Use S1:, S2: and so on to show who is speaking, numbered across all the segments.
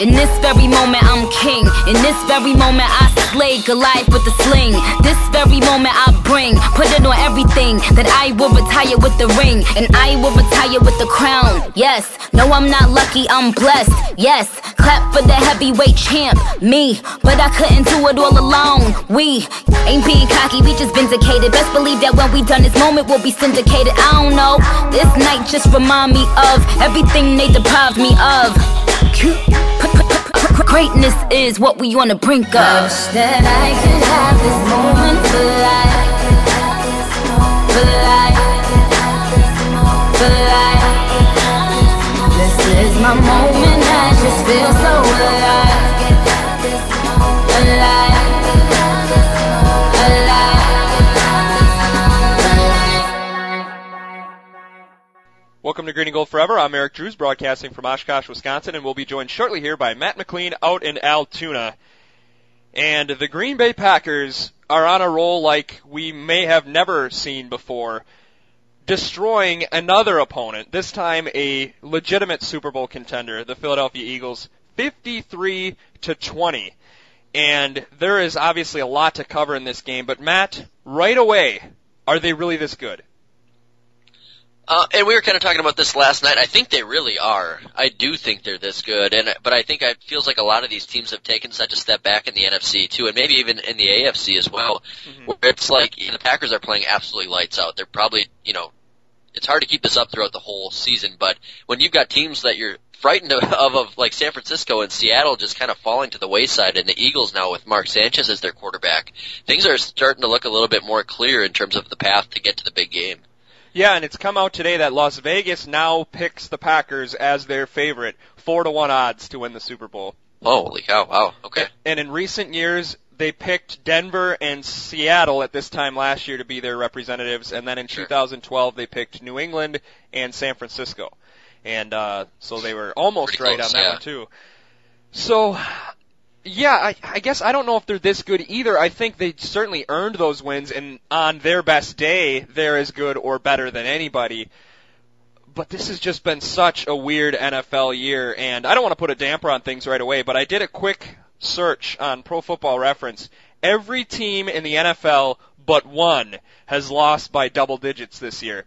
S1: In this very moment, I'm king. In this very moment, I slay Goliath with the sling. This very moment, I bring, put it on everything. That I will retire with the ring, and I will retire with the crown. Yes, no, I'm not lucky, I'm blessed. Yes, clap for the heavyweight champ, me. But I couldn't do it all alone. We ain't being cocky, we just vindicated. Best believe that when we done this moment, we'll be syndicated. I don't know. This night just remind me of everything they deprived me of. Greatness is what we wanna bring. I wish that I could have this moment for life, for life, for life. This is my moment. I just feel so
S2: Welcome to Green and Gold Forever. I'm Eric Drews, broadcasting from Oshkosh, Wisconsin, and we'll be joined shortly here by Matt McLean out in Altoona. And the Green Bay Packers are on a roll like we may have never seen before, destroying another opponent, this time a legitimate Super Bowl contender, the Philadelphia Eagles, 53 to 20. And there is obviously a lot to cover in this game, but Matt, right away, are they really this good?
S3: Uh, and we were kind of talking about this last night. I think they really are. I do think they're this good, and but I think it feels like a lot of these teams have taken such a step back in the NFC too, and maybe even in the AFC as well. Mm-hmm. Where it's like you know, the Packers are playing absolutely lights out. They're probably you know, it's hard to keep this up throughout the whole season, but when you've got teams that you're frightened of, of, of like San Francisco and Seattle just kind of falling to the wayside, and the Eagles now with Mark Sanchez as their quarterback, things are starting to look a little bit more clear in terms of the path to get to the big game.
S2: Yeah, and it's come out today that Las Vegas now picks the Packers as their favorite, four to one odds to win the Super Bowl.
S3: Holy cow! Wow. Okay.
S2: And in recent years, they picked Denver and Seattle at this time last year to be their representatives, and then in sure. 2012 they picked New England and San Francisco, and uh, so they were almost
S3: Pretty
S2: right
S3: close,
S2: on that
S3: yeah.
S2: one too. So yeah, I, I guess I don't know if they're this good either. I think they certainly earned those wins, and on their best day, they're as good or better than anybody. But this has just been such a weird NFL year, and I don't want to put a damper on things right away, but I did a quick search on Pro Football Reference. Every team in the NFL but one has lost by double digits this year,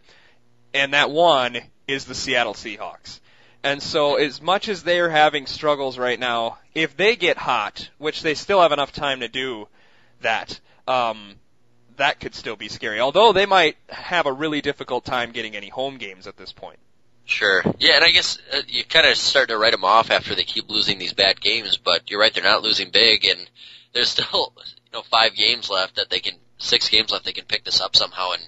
S2: and that one is the Seattle Seahawks. And so, as much as they're having struggles right now, if they get hot, which they still have enough time to do that, um, that could still be scary. Although they might have a really difficult time getting any home games at this point.
S3: Sure. Yeah, and I guess uh, you kind of start to write them off after they keep losing these bad games. But you're right; they're not losing big, and there's still you know five games left that they can, six games left they can pick this up somehow and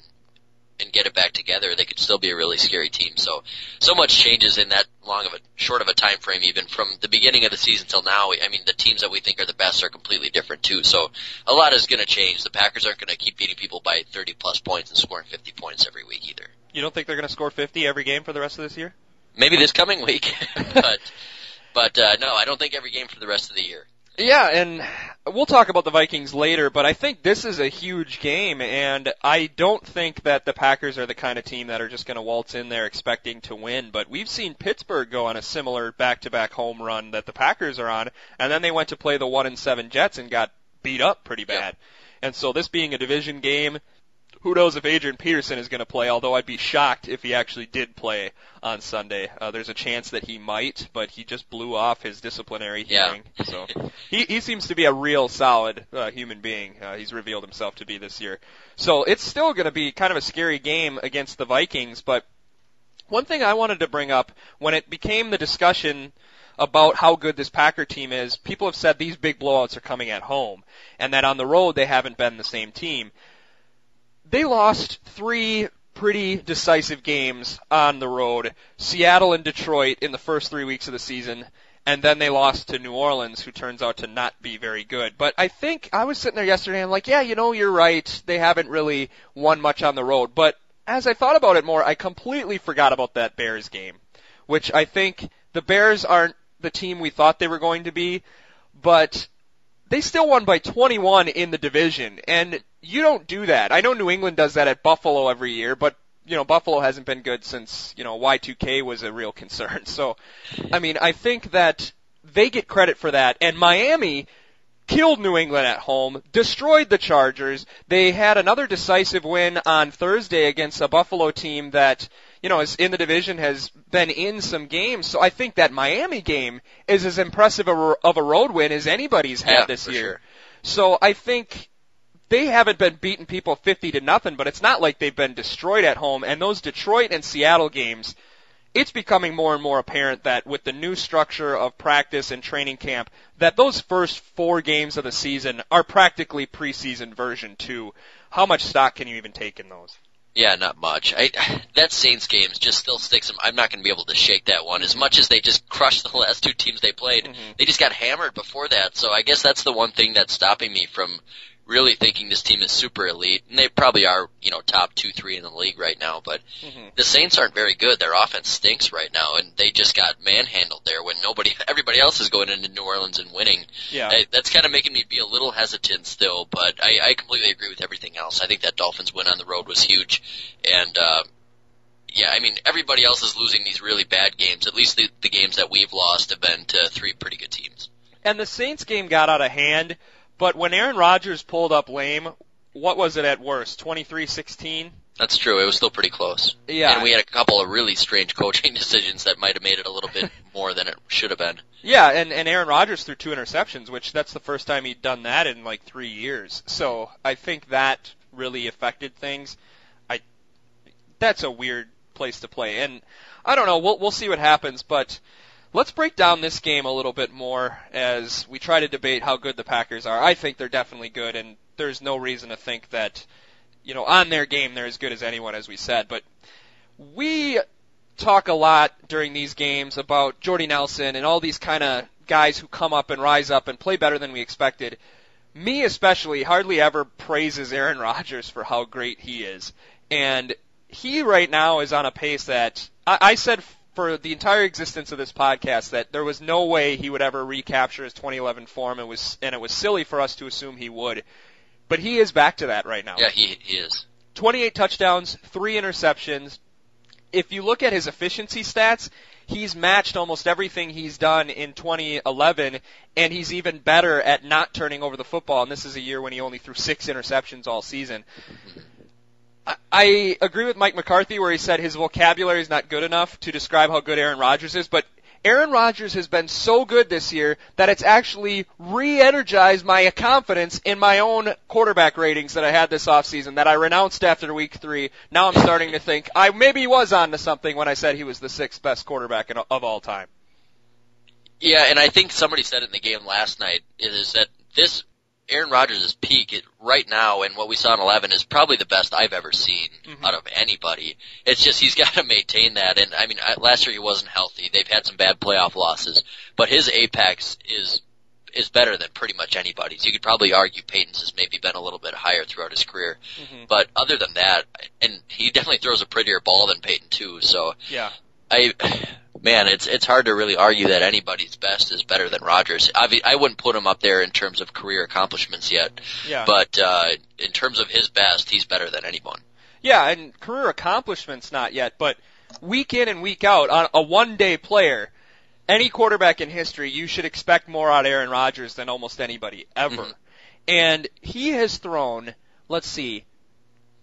S3: and get it back together, they could still be a really scary team. So, so much changes in that long of a short of a time frame, even from the beginning of the season till now. I mean, the teams that we think are the best are completely different too. So, a lot is going to change. The Packers aren't going to keep beating people by 30 plus points and scoring 50 points every week either.
S2: You don't think they're going to score 50 every game for the rest of this year?
S3: Maybe this coming week, but but uh, no, I don't think every game for the rest of the year.
S2: Yeah, and we'll talk about the Vikings later, but I think this is a huge game, and I don't think that the Packers are the kind of team that are just going to waltz in there expecting to win. But we've seen Pittsburgh go on a similar back-to-back home run that the Packers are on, and then they went to play the one and seven Jets and got beat up pretty bad.
S3: Yep.
S2: And so this being a division game, who knows if Adrian Peterson is going to play, although I'd be shocked if he actually did play on Sunday. Uh, there's a chance that he might, but he just blew off his disciplinary
S3: Yeah.
S2: hearing. So he, he seems to be a real solid uh, human being. Uh, he's revealed himself to be this year. So it's still going to be kind of a scary game against the Vikings, but one thing I wanted to bring up when it became the discussion about how good this Packer team is, people have said these big blowouts are coming at home, and that on the road they haven't been the same team they lost three pretty decisive games on the road. Seattle and Detroit in the first three weeks of the season, and then they lost to New Orleans, who turns out to not be very good. But I think I was sitting there yesterday and I'm like, yeah, you know, you're right. They haven't really won much on the road. But as I thought about it more, I completely forgot about that Bears game, which I think the Bears aren't the team we thought they were going to be, but they still won by 21 in the division, and you don't do that. I know New England does that at Buffalo every year, but you know Buffalo hasn't been good since you know Y2K was a real concern. So, I mean, I think that they get credit for that. And Miami killed New England at home, destroyed the Chargers. They had another decisive win on Thursday against a Buffalo team that, you know, is in the division, has been in some games. So I think that Miami game is as impressive of a road win as anybody's had
S3: yeah,
S2: this year.
S3: Sure.
S2: So I think they haven't been beating people 50 to nothing, but it's not like they've been destroyed at home. And those Detroit and Seattle games, it's becoming more and more apparent that with the new structure of practice and training camp, that those first four games of the season are practically preseason version two. How much stock can you even take in those?
S3: Yeah, not much. I, that Saints game just still sticks. I'm not going to be able to shake that one. As much as they just crushed the last two teams they played,
S2: Mm-hmm.
S3: they just got hammered before that. So I guess that's the one thing that's stopping me from really thinking this team is super elite. And they probably are, you know, top two, three in the league right now. But
S2: Mm-hmm.
S3: the Saints aren't very good. Their offense stinks right now, and they just got manhandled there when nobody, everybody else is going into New Orleans and winning.
S2: Yeah.
S3: I, that's kind of making me be a little hesitant still, but I, I completely agree with everything else. I think that Dolphins win on the road was huge, and uh, yeah, I mean everybody else is losing these really bad games. At least the, the games that we've lost have been to three pretty good teams.
S2: And the Saints game got out of hand, but when Aaron Rodgers pulled up lame, what was it at worst? 23-16?
S3: That's true. It was still pretty close.
S2: Yeah.
S3: And we had a couple of really strange coaching decisions that might have made it a little bit more than it should have been.
S2: Yeah, and, and Aaron Rodgers threw two interceptions, which that's the first time he'd done that in like three years. So I think that really affected things. I that's a weird place to play, and I don't know. We'll we'll see what happens, but let's break down this game a little bit more as we try to debate how good the Packers are. I think they're definitely good, and there's no reason to think that you know on their game they're as good as anyone, as we said, but we talk a lot during these games about Jordy Nelson and all these kind of guys who come up and rise up and play better than we expected. Me especially hardly ever praises Aaron Rodgers for how great he is. And he right now is on a pace that I, I said for the entire existence of this podcast that there was no way he would ever recapture his 2011 form and was and it was silly for us to assume he would. But he is back to that right now.
S3: Yeah, he, he is.
S2: 28 touchdowns, 3 interceptions. If you look at his efficiency stats, he's matched almost everything he's done in 2011, and he's even better at not turning over the football. And this is a year when he only threw six interceptions all season. Mm-hmm. I- agree with Mike McCarthy where he said his vocabulary is not good enough to describe how good Aaron Rodgers is, but Aaron Rodgers has been so good this year that it's actually re-energized my confidence in my own quarterback ratings that I had this offseason that I renounced after week three. Now I'm starting to think I maybe was on to something when I said he was the sixth best quarterback in, of all time.
S3: Yeah, and I think somebody said it in the game last night is that this Aaron Rodgers' peak it, right now and what we saw in 11 is probably the best I've ever seen
S2: Mhm.
S3: out of anybody. It's just he's got to maintain that. And I mean, I, last year he wasn't healthy. They've had some bad playoff losses, but his apex is is better than pretty much anybody's. You could probably argue Peyton's has maybe been a little bit higher throughout his career,
S2: Mhm.
S3: but other than that, and he definitely throws a prettier ball than Peyton too. So
S2: Yeah.
S3: I, man, it's it's hard to really argue that anybody's best is better than Rodgers. I I wouldn't put him up there in terms of career accomplishments yet,
S2: Yeah.
S3: but uh, in terms of his best, he's better than anyone.
S2: Yeah, and career accomplishments not yet, but week in and week out on a one day player, any quarterback in history, you should expect more out of Aaron Rodgers than almost anybody ever.
S3: Mhm.
S2: And he has thrown, let's see,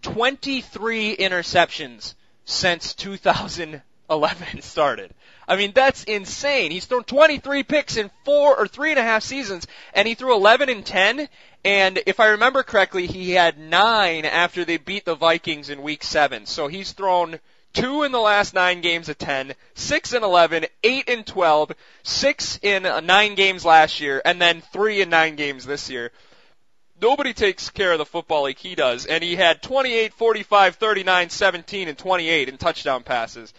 S2: 23 interceptions since 2011 started. I mean, that's insane. He's thrown 23 picks in four or three and a half seasons, and he threw 11 and 10. And if I remember correctly, he had nine after they beat the Vikings in week seven. So he's thrown two in the last nine games of 10, six in 11, eight in 12, six in uh, nine games last year, and then three in nine games this year. Nobody takes care of the football like he does, and he had 28, 45, 39, 17, and 28 in touchdown passes.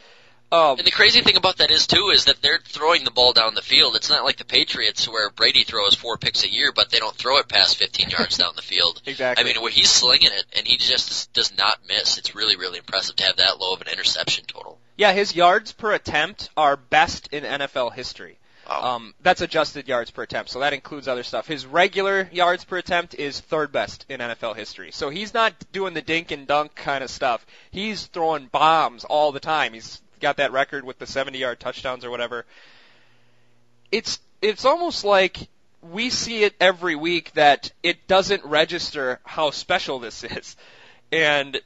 S2: Um,
S3: And the crazy thing about that is too is that they're throwing the ball down the field. It's not like the Patriots where Brady throws four picks a year, but they don't throw it past 15 yards down the field.
S2: Exactly.
S3: I mean, where he's slinging it and he just does not miss. It's really, really impressive to have that low of an interception total.
S2: yeah, his yards per attempt are best in NFL history.
S3: Wow.
S2: Um, that's adjusted yards per attempt, so that includes other stuff. His regular yards per attempt is third best in NFL history. So he's not doing the dink and dunk kind of stuff. He's throwing bombs all the time. He's got that record with the 70 yard touchdowns or whatever. It's it's almost like we see it every week that it doesn't register how special this is. And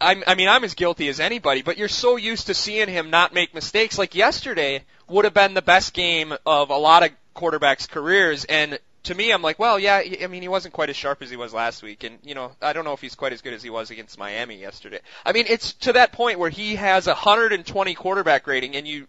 S2: I'm, I mean, I'm as guilty as anybody, but you're so used to seeing him not make mistakes. Like yesterday would have been the best game of a lot of quarterbacks' careers, and to me, I'm like, well, yeah, I mean, he wasn't quite as sharp as he was last week, and you know, I don't know if he's quite as good as he was against Miami yesterday. I mean, it's to that point where he has a 120 quarterback rating, and you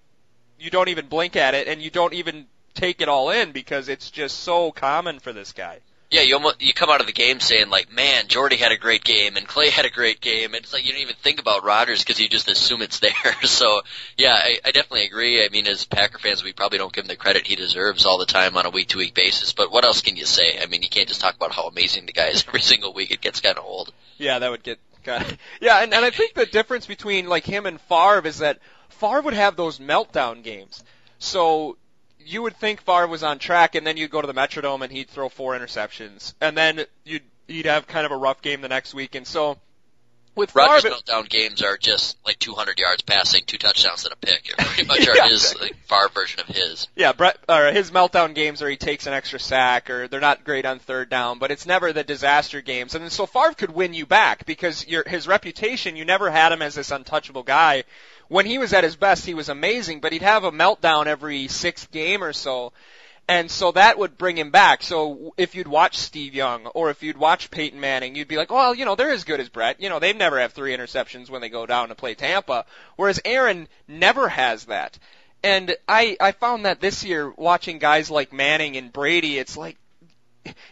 S2: you don't even blink at it, and you don't even take it all in because it's just so common for this guy.
S3: Yeah, you almost you come out of the game saying like, "Man, Jordy had a great game and Clay had a great game," and it's like you don't even think about Rodgers because you just assume it's there. so, yeah, I, I definitely agree. I mean, as Packer fans, we probably don't give him the credit he deserves all the time on a week to week basis. But what else can you say? I mean, you can't just talk about how amazing the guy is every single week. It gets kind of old.
S2: Yeah, that would get kind of, yeah, and and I think the difference between like him and Favre is that Favre would have those meltdown games. So you would think Favre was on track, and then you'd go to the Metrodome and he'd throw four interceptions, and then you'd you'd have kind of a rough game the next week. And so with
S3: Rodgers'
S2: Favre,
S3: meltdown games are just like 200 yards passing, two touchdowns and a pick. It pretty much are his like, Favre version of his.
S2: yeah, Brett or his meltdown games are he takes an extra sack or they're not great on third down, but it's never the disaster games. And so Favre could win you back because your his reputation, you never had him as this untouchable guy. When he was at his best, he was amazing, but he'd have a meltdown every sixth game or so. And so that would bring him back. So if you'd watch Steve Young or if you'd watch Peyton Manning, you'd be like, well, you know, they're as good as Brett. You know, they've never have three interceptions when they go down to play Tampa. Whereas Aaron never has that. And I, I found that this year watching guys like Manning and Brady, it's like,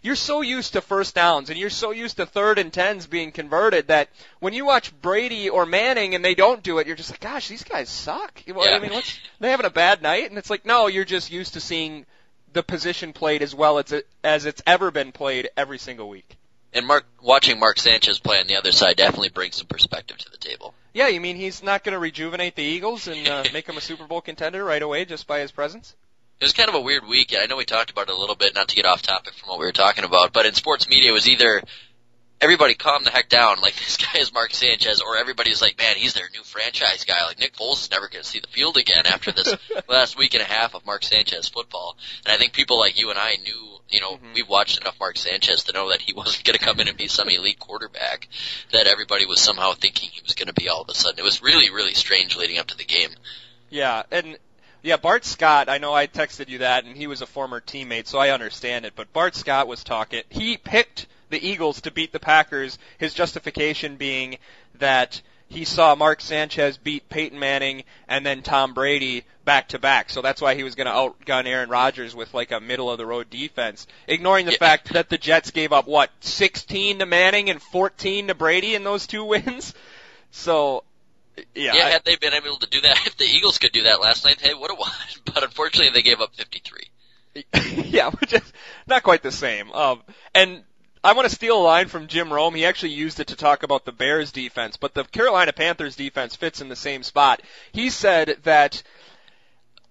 S2: you're so used to first downs and you're so used to third and tens being converted that when you watch Brady or Manning and they don't do it, you're just like, gosh, these guys suck. Well,
S3: Yeah.
S2: I mean, what's, they having a bad night? And it's like, no, you're just used to seeing the position played as well as it, as it's ever been played every single week.
S3: And Mark, watching Mark Sanchez play on the other side definitely brings some perspective to the table.
S2: Yeah, you mean he's not going to rejuvenate the Eagles and uh, make them a Super Bowl contender right away just by his presence?
S3: It was kind of a weird week. I know we talked about it a little bit, not to get off topic from what we were talking about, but in sports media it was either everybody calm the heck down, like this guy is Mark Sanchez, or everybody's like, man, he's their new franchise guy. Like Nick Foles is never going to see the field again after this last week and a half of Mark Sanchez football. And I think people like you and I knew, you know,
S2: Mhm.
S3: we've watched enough Mark Sanchez to know that he wasn't going to come in and be some elite quarterback. That everybody was somehow thinking he was going to be all of a sudden. It was really, really strange leading up to the game.
S2: Yeah, and yeah, Bart Scott, I know I texted you that and he was a former teammate, so I understand it, but Bart Scott was talking. He picked the Eagles to beat the Packers, his justification being that he saw Mark Sanchez beat Peyton Manning and then Tom Brady back to back. So that's why he was going to outgun Aaron Rodgers with like a middle of the road defense, ignoring the
S3: Yeah.
S2: fact that the Jets gave up what 16 to Manning and 14 to Brady in those two wins. So yeah,
S3: Yeah,
S2: I-
S3: had they been able to do that, if the Eagles could do that last night, hey, would have won. But unfortunately, they gave up 53.
S2: yeah, which is not quite the same. Um, and I want to steal a line from Jim Rome. He actually used it to talk about the Bears defense, but the Carolina Panthers defense fits in the same spot. He said that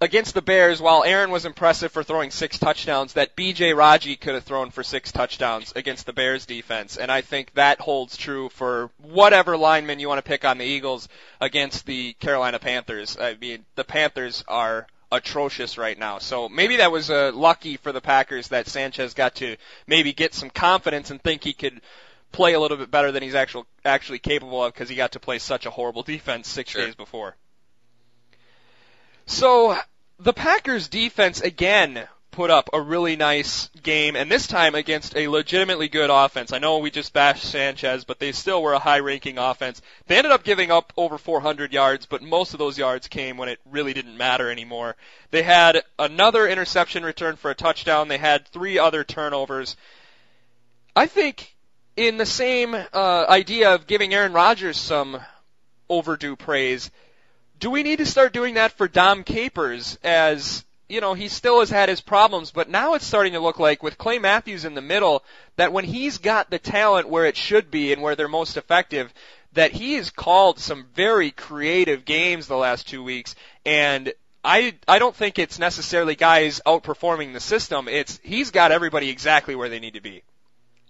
S2: against the Bears, while Aaron was impressive for throwing six touchdowns, that BJ Raji could have thrown for six touchdowns against the Bears defense. And I think that holds true for whatever lineman you want to pick on the Eagles against the Carolina Panthers. I mean, the Panthers are atrocious right now. So maybe that was uh, lucky for the Packers that Sanchez got to maybe get some confidence and think he could play a little bit better than he's actual, actually capable of because he got to play such a horrible defense six
S3: Sure.
S2: days before. So the Packers defense again put up a really nice game, and this time against a legitimately good offense. I know we just bashed Sanchez, but they still were a high-ranking offense. They ended up giving up over 400 yards, but most of those yards came when it really didn't matter anymore. They had another interception return for a touchdown. They had three other turnovers. I think in the same uh, idea of giving Aaron Rodgers some overdue praise, do we need to start doing that for Dom Capers as you know, he still has had his problems, but now it's starting to look like with Clay Matthews in the middle that when he's got the talent where it should be and where they're most effective, that he has called some very creative games the last two weeks and I I don't think it's necessarily guys outperforming the system. It's he's got everybody exactly where they need to be.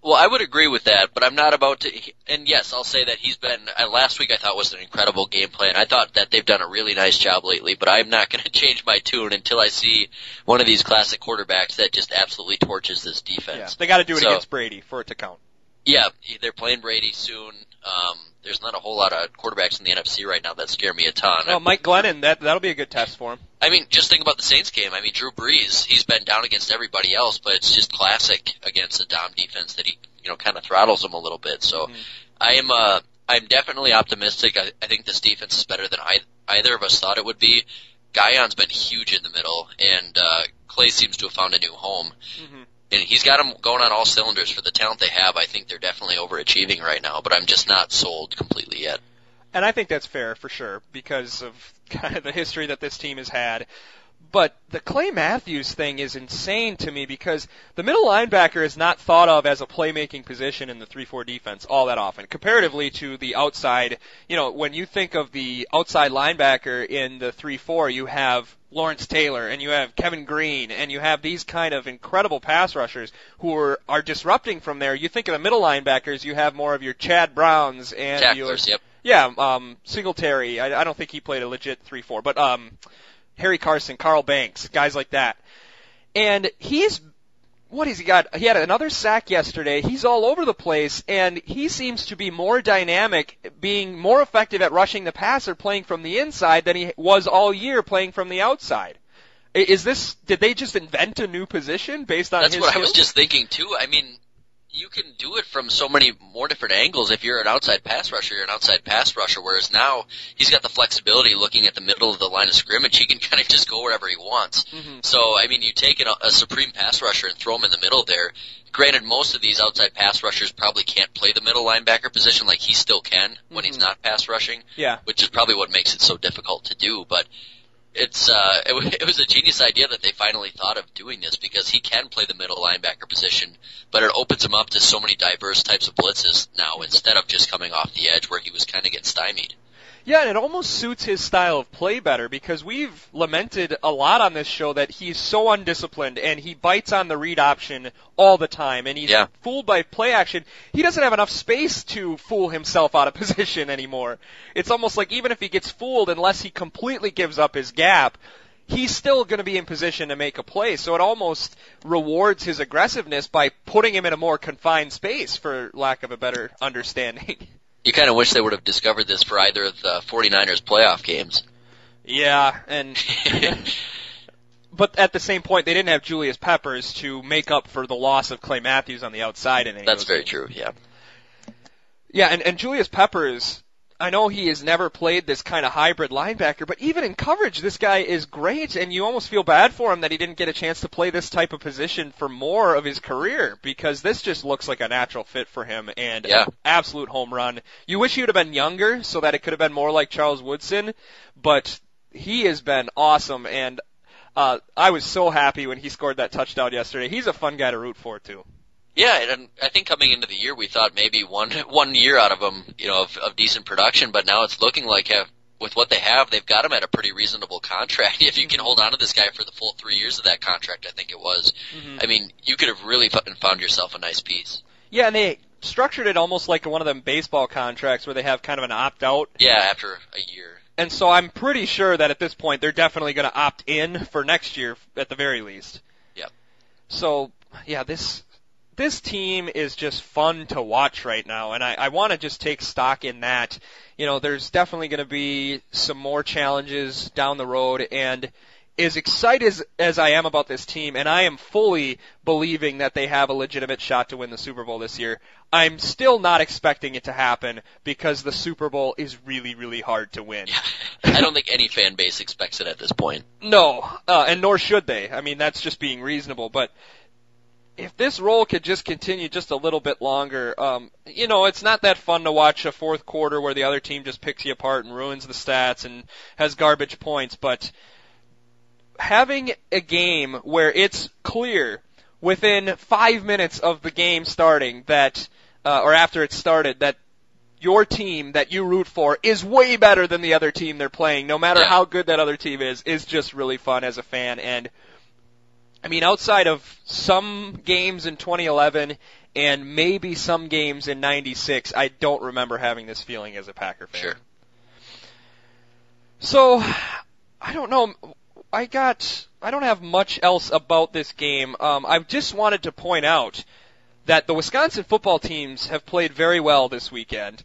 S3: Well, I would agree with that, but I'm not about to. And yes, I'll say that he's been. Uh, last week I thought was an incredible game plan. I thought that they've done a really nice job lately, but I'm not going to change my tune until I see one of these classic quarterbacks that just absolutely torches this defense.
S2: Yeah, they got to do it
S3: So-
S2: against Brady for it to count.
S3: Yeah, they're playing Brady soon. Um, there's not a whole lot of quarterbacks in the NFC right now that scare me a ton.
S2: Well, Mike Glennon, that that'll be a good test for him.
S3: I mean, just think about the Saints game. I mean, Drew Brees, he's been down against everybody else, but it's just classic against a Dom defense that he, you know, kind of throttles him a little bit. So,
S2: Mhm.
S3: I am, uh, I'm definitely optimistic. I, I think this defense is better than I, either of us thought it would be. Guion's been huge in the middle, and uh, Clay seems to have found a new home.
S2: hmm
S3: And he's got them going on all cylinders for the talent they have. I think they're definitely overachieving right now, but I'm just not sold completely yet.
S2: And I think that's fair for sure because of kind of the history that this team has had. But the Clay Matthews thing is insane to me because the middle linebacker is not thought of as a playmaking position in the 3-4 defense all that often, comparatively to the outside. You know, when you think of the outside linebacker in the 3-4, you have Lawrence Taylor and you have Kevin Greene and you have these kind of incredible pass rushers who are, are disrupting from there. You think of the middle linebackers, you have more of your Chad Browns and your
S3: yep.
S2: Yeah, um, Singletary. I, I don't think he played a legit three-four, but um, Harry Carson, Carl Banks, guys like that. And he's what has he got? He had another sack yesterday. He's all over the place, and he seems to be more dynamic, being more effective at rushing the passer, playing from the inside than he was all year playing from the outside. Is this? Did they just invent a new position based on his That's
S3: what I was just thinking too. I mean, you can do it from so many more different angles. If you're an outside pass rusher, you're an outside pass rusher. Whereas now he's got the flexibility looking at the middle of the line of scrimmage. He can kind of just go wherever he wants.
S2: Mhm.
S3: So I mean, you take an, a supreme pass rusher and throw him in the middle there. Granted, most of these outside pass rushers probably can't play the middle linebacker position like he still can when he's
S2: Mhm.
S3: not pass rushing
S2: Yeah.
S3: which is probably what makes it so difficult to do. But it's uh, it, wa- it was a genius idea that they finally thought of doing this because he can play the middle linebacker position, but it opens him up to so many diverse types of blitzes now instead of just coming off the edge where he was kind of getting stymied.
S2: Yeah, and it almost suits his style of play better because we've lamented a lot on this show that he's so undisciplined and he bites on the read option all the time and he's
S3: Yeah.
S2: fooled by play action. He doesn't have enough space to fool himself out of position anymore. It's almost like even if he gets fooled, unless he completely gives up his gap, he's still going to be in position to make a play. So it almost rewards his aggressiveness by putting him in a more confined space, for lack of a better understanding.
S3: You kind of wish they would have discovered this for either of the 49ers playoff games.
S2: yeah, and but at the same point, they didn't have Julius Peppers to make up for the loss of Clay Matthews on the outside. In of
S3: That's very
S2: games.
S3: true, yeah.
S2: Yeah, and, and Julius Peppers, I know he has never played this kind of hybrid linebacker, but even in coverage, this guy is great, and you almost feel bad for him that he didn't get a chance to play this type of position for more of his career, because this just looks like a natural fit for him, and
S3: Yeah.
S2: absolute home run. You wish he would have been younger, so that it could have been more like Charles Woodson, but he has been awesome, and uh, I was so happy when he scored that touchdown yesterday. He's a fun guy to root for, too.
S3: Yeah, and I think coming into the year we thought maybe one one year out of them, you know, of, of decent production, but now it's looking like have, with what they have, they've got him at a pretty reasonable contract. If you can mm-hmm. hold on to this guy for the full three years of that contract, I think it was. Mm-hmm. I mean, you could have really found yourself a nice piece.
S2: Yeah, and they structured it almost like one of them baseball contracts where they have kind of an opt out.
S3: Yeah, after a year.
S2: And so I'm pretty sure that at this point they're definitely going to opt in for next year at the very least.
S3: Yep.
S2: So yeah, this this team is just fun to watch right now, and I, I want to just take stock in that. You know, there's definitely going to be some more challenges down the road, and as excited as, as I am about this team, and I am fully believing that they have a legitimate shot to win the Super Bowl this year, I'm still not expecting it to happen because the Super Bowl is really, really hard to win.
S3: I don't think any fan base expects it at this point.
S2: No, uh, and nor should they. I mean, that's just being reasonable. But if this role could just continue just a little bit longer, um, you know, it's not that fun to watch a fourth quarter where the other team just picks you apart and ruins the stats and has garbage points. But having a game where it's clear within five minutes of the game starting that, uh, or after it started, that your team that you root for is way better than the other team they're playing, no matter
S3: Yeah.
S2: how good that other team is, is just really fun as a fan. And I mean, outside of some games in 2011 and maybe some games in 96. I don't remember having this feeling as a Packer fan.
S3: Sure.
S2: So, I don't know. I got, I don't have much else about this game. Um, I just wanted to point out that the Wisconsin football teams have played very well this weekend.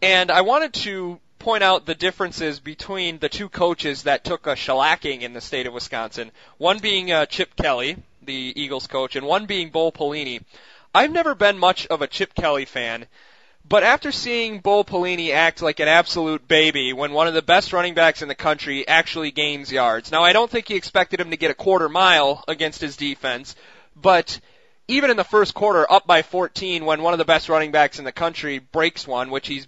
S2: And I wanted to point out the differences between the two coaches that took a shellacking in the state of Wisconsin. One being uh, Chip Kelly, the Eagles coach, and one being Bo Pelini. I've never been much of a Chip Kelly fan, but after seeing Bo Pelini act like an absolute baby when one of the best running backs in the country actually gains yards. Now I don't think he expected him to get a quarter mile against his defense, but even in the first quarter, up by 14, when one of the best running backs in the country breaks one, which he's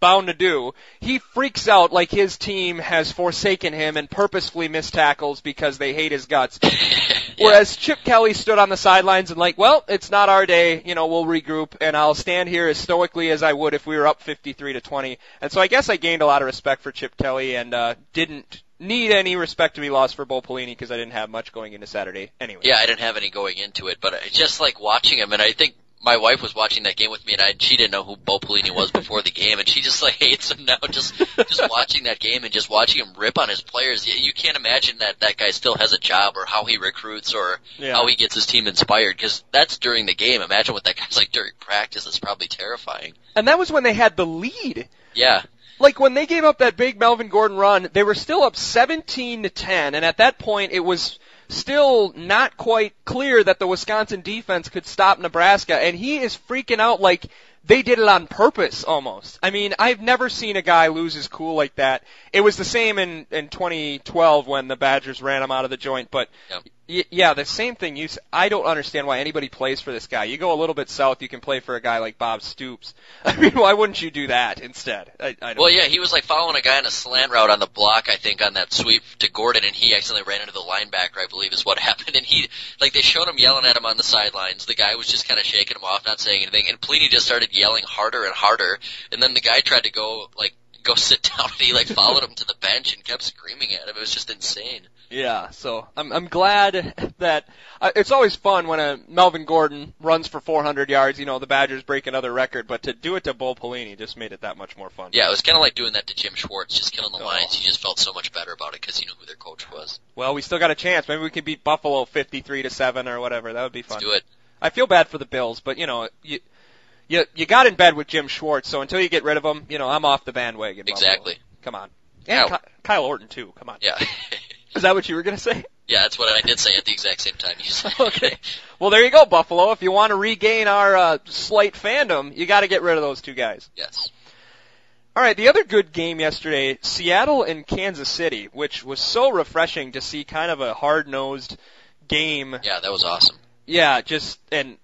S2: bound to do, he freaks out like his team has forsaken him and purposefully missed tackles because they hate his guts. Whereas Chip Kelly stood on the sidelines and like, well, it's not our day, you know, we'll regroup and I'll stand here as stoically as I would if we were up 53 to 20. And so I guess I gained a lot of respect for Chip Kelly and uh, didn't need any respect to be lost for Bo Pelini because I didn't have much going into Saturday anyway.
S3: Yeah, I didn't have any going into it, but I just like watching him, and I think my wife was watching that game with me, and I she didn't know who Bo Pelini was before the game, and she just like hates him now. Just just watching that game and just watching him rip on his players, you, you can't imagine that that guy still has a job or how he recruits or
S2: Yeah.
S3: how he gets his team inspired. Because that's during the game. Imagine what that guy's like during practice. It's probably terrifying.
S2: And that was when they had the lead.
S3: Yeah,
S2: Like when they gave up that big Melvin Gordon run, they were still up 17 to 10, and at that point it was still not quite clear that the Wisconsin defense could stop Nebraska, and he is freaking out like they did it on purpose almost. I mean, I've never seen a guy lose his cool like that. It was the same in in 2012 when the Badgers ran him out of the joint, but
S3: Yep.
S2: Y- yeah, the same thing. You, s- I don't understand why anybody plays for this guy. You go a little bit south, you can play for a guy like Bob Stoops. I mean, why wouldn't you do that instead? I, I don't
S3: Well, yeah, he was like following a guy on a slant route on the block, I think, on that sweep to Gordon, and he accidentally ran into the linebacker, I believe, is what happened. And he, like, they showed him yelling at him on the sidelines. The guy was just kind of shaking him off, not saying anything. And Pelini just started yelling harder and harder. And then the guy tried to go, like, go sit down, and he like followed him to the bench and kept screaming at him. It was just insane.
S2: Yeah, so I'm I'm glad that uh, it's always fun when a Melvin Gordon runs for 400 yards. You know, the Badgers break another record, but to do it to Bo Pelini just made it that much more fun.
S3: Yeah, it was kind of like doing that to Jim Schwartz, just killing the
S2: Oh.
S3: Lions. He just felt so much better about it because he knew who their coach was.
S2: Well, we still got a chance. Maybe we can beat Buffalo 53 to seven or whatever. That would be fun.
S3: Let's do it.
S2: I feel bad for the Bills, but you know, you you you got in bed with Jim Schwartz, so until you get rid of him, you know, I'm off the bandwagon. Buffalo.
S3: Exactly.
S2: Come on. And
S3: Yeah.
S2: Ky- Kyle Orton too. Come on.
S3: Yeah.
S2: Is that what you were gonna say?
S3: yeah, that's what I did say at the exact same time you said.
S2: okay. Well, there you go, Buffalo. If you want to regain our uh, slight fandom, you got to get rid of those two guys.
S3: Yes.
S2: All right, the other good game yesterday, Seattle and Kansas City, which was so refreshing to see kind of a hard-nosed game.
S3: Yeah, that was awesome.
S2: Yeah, just and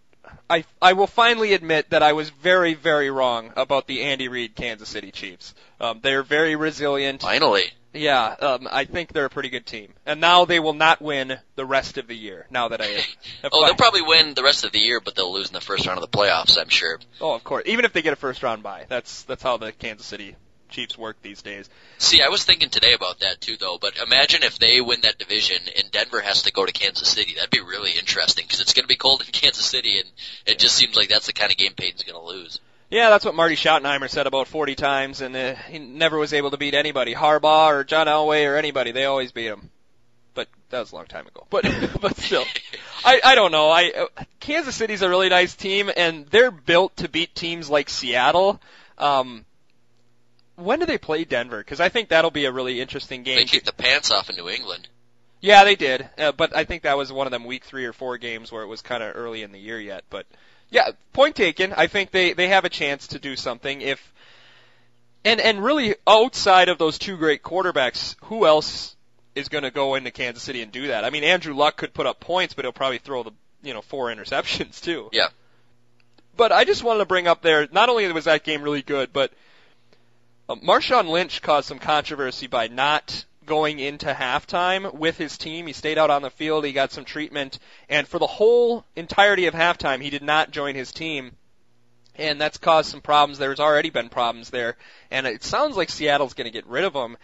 S2: I I will finally admit that I was very very wrong about the Andy Reid Kansas City Chiefs. Um, they're very resilient.
S3: Finally.
S2: Yeah, um, I think they're a pretty good team. And now they will not win the rest of the year. Now that I have
S3: Oh, they'll probably win the rest of the year, but they'll lose in the first round of the playoffs, I'm sure.
S2: Oh, of course. Even if they get a first round bye, that's that's how the Kansas City Chiefs work these days.
S3: See, I was thinking today about that too, though. But imagine if they win that division and Denver has to go to Kansas City. That'd be really interesting because it's going to be cold in Kansas City, and it just seems like that's the kind of game Peyton's going to lose.
S2: Yeah, that's what Marty Schottenheimer said about 40 times, and uh, he never was able to beat anybody. Harbaugh or John Elway or anybody, they always beat him. But that was a long time ago. But but still, I I don't know. I uh, Kansas City's a really nice team, and they're built to beat teams like Seattle. Um, when do they play Denver? Because I think that'll be a really interesting game.
S3: They kicked the pants off in New England.
S2: Yeah, they did. Uh, but I think that was one of them week three or four games where it was kind of early in the year yet. But yeah, point taken. I think they they have a chance to do something if. And and really outside of those two great quarterbacks, who else is going to go into Kansas City and do that? I mean, Andrew Luck could put up points, but he'll probably throw the you know four interceptions too.
S3: Yeah.
S2: But I just wanted to bring up there. Not only was that game really good, but uh, Marshawn Lynch caused some controversy by not going into halftime with his team. He stayed out on the field. He got some treatment, and for the whole entirety of halftime, he did not join his team. And that's caused some problems. There's already been problems there, and it sounds like Seattle's going to get rid of him.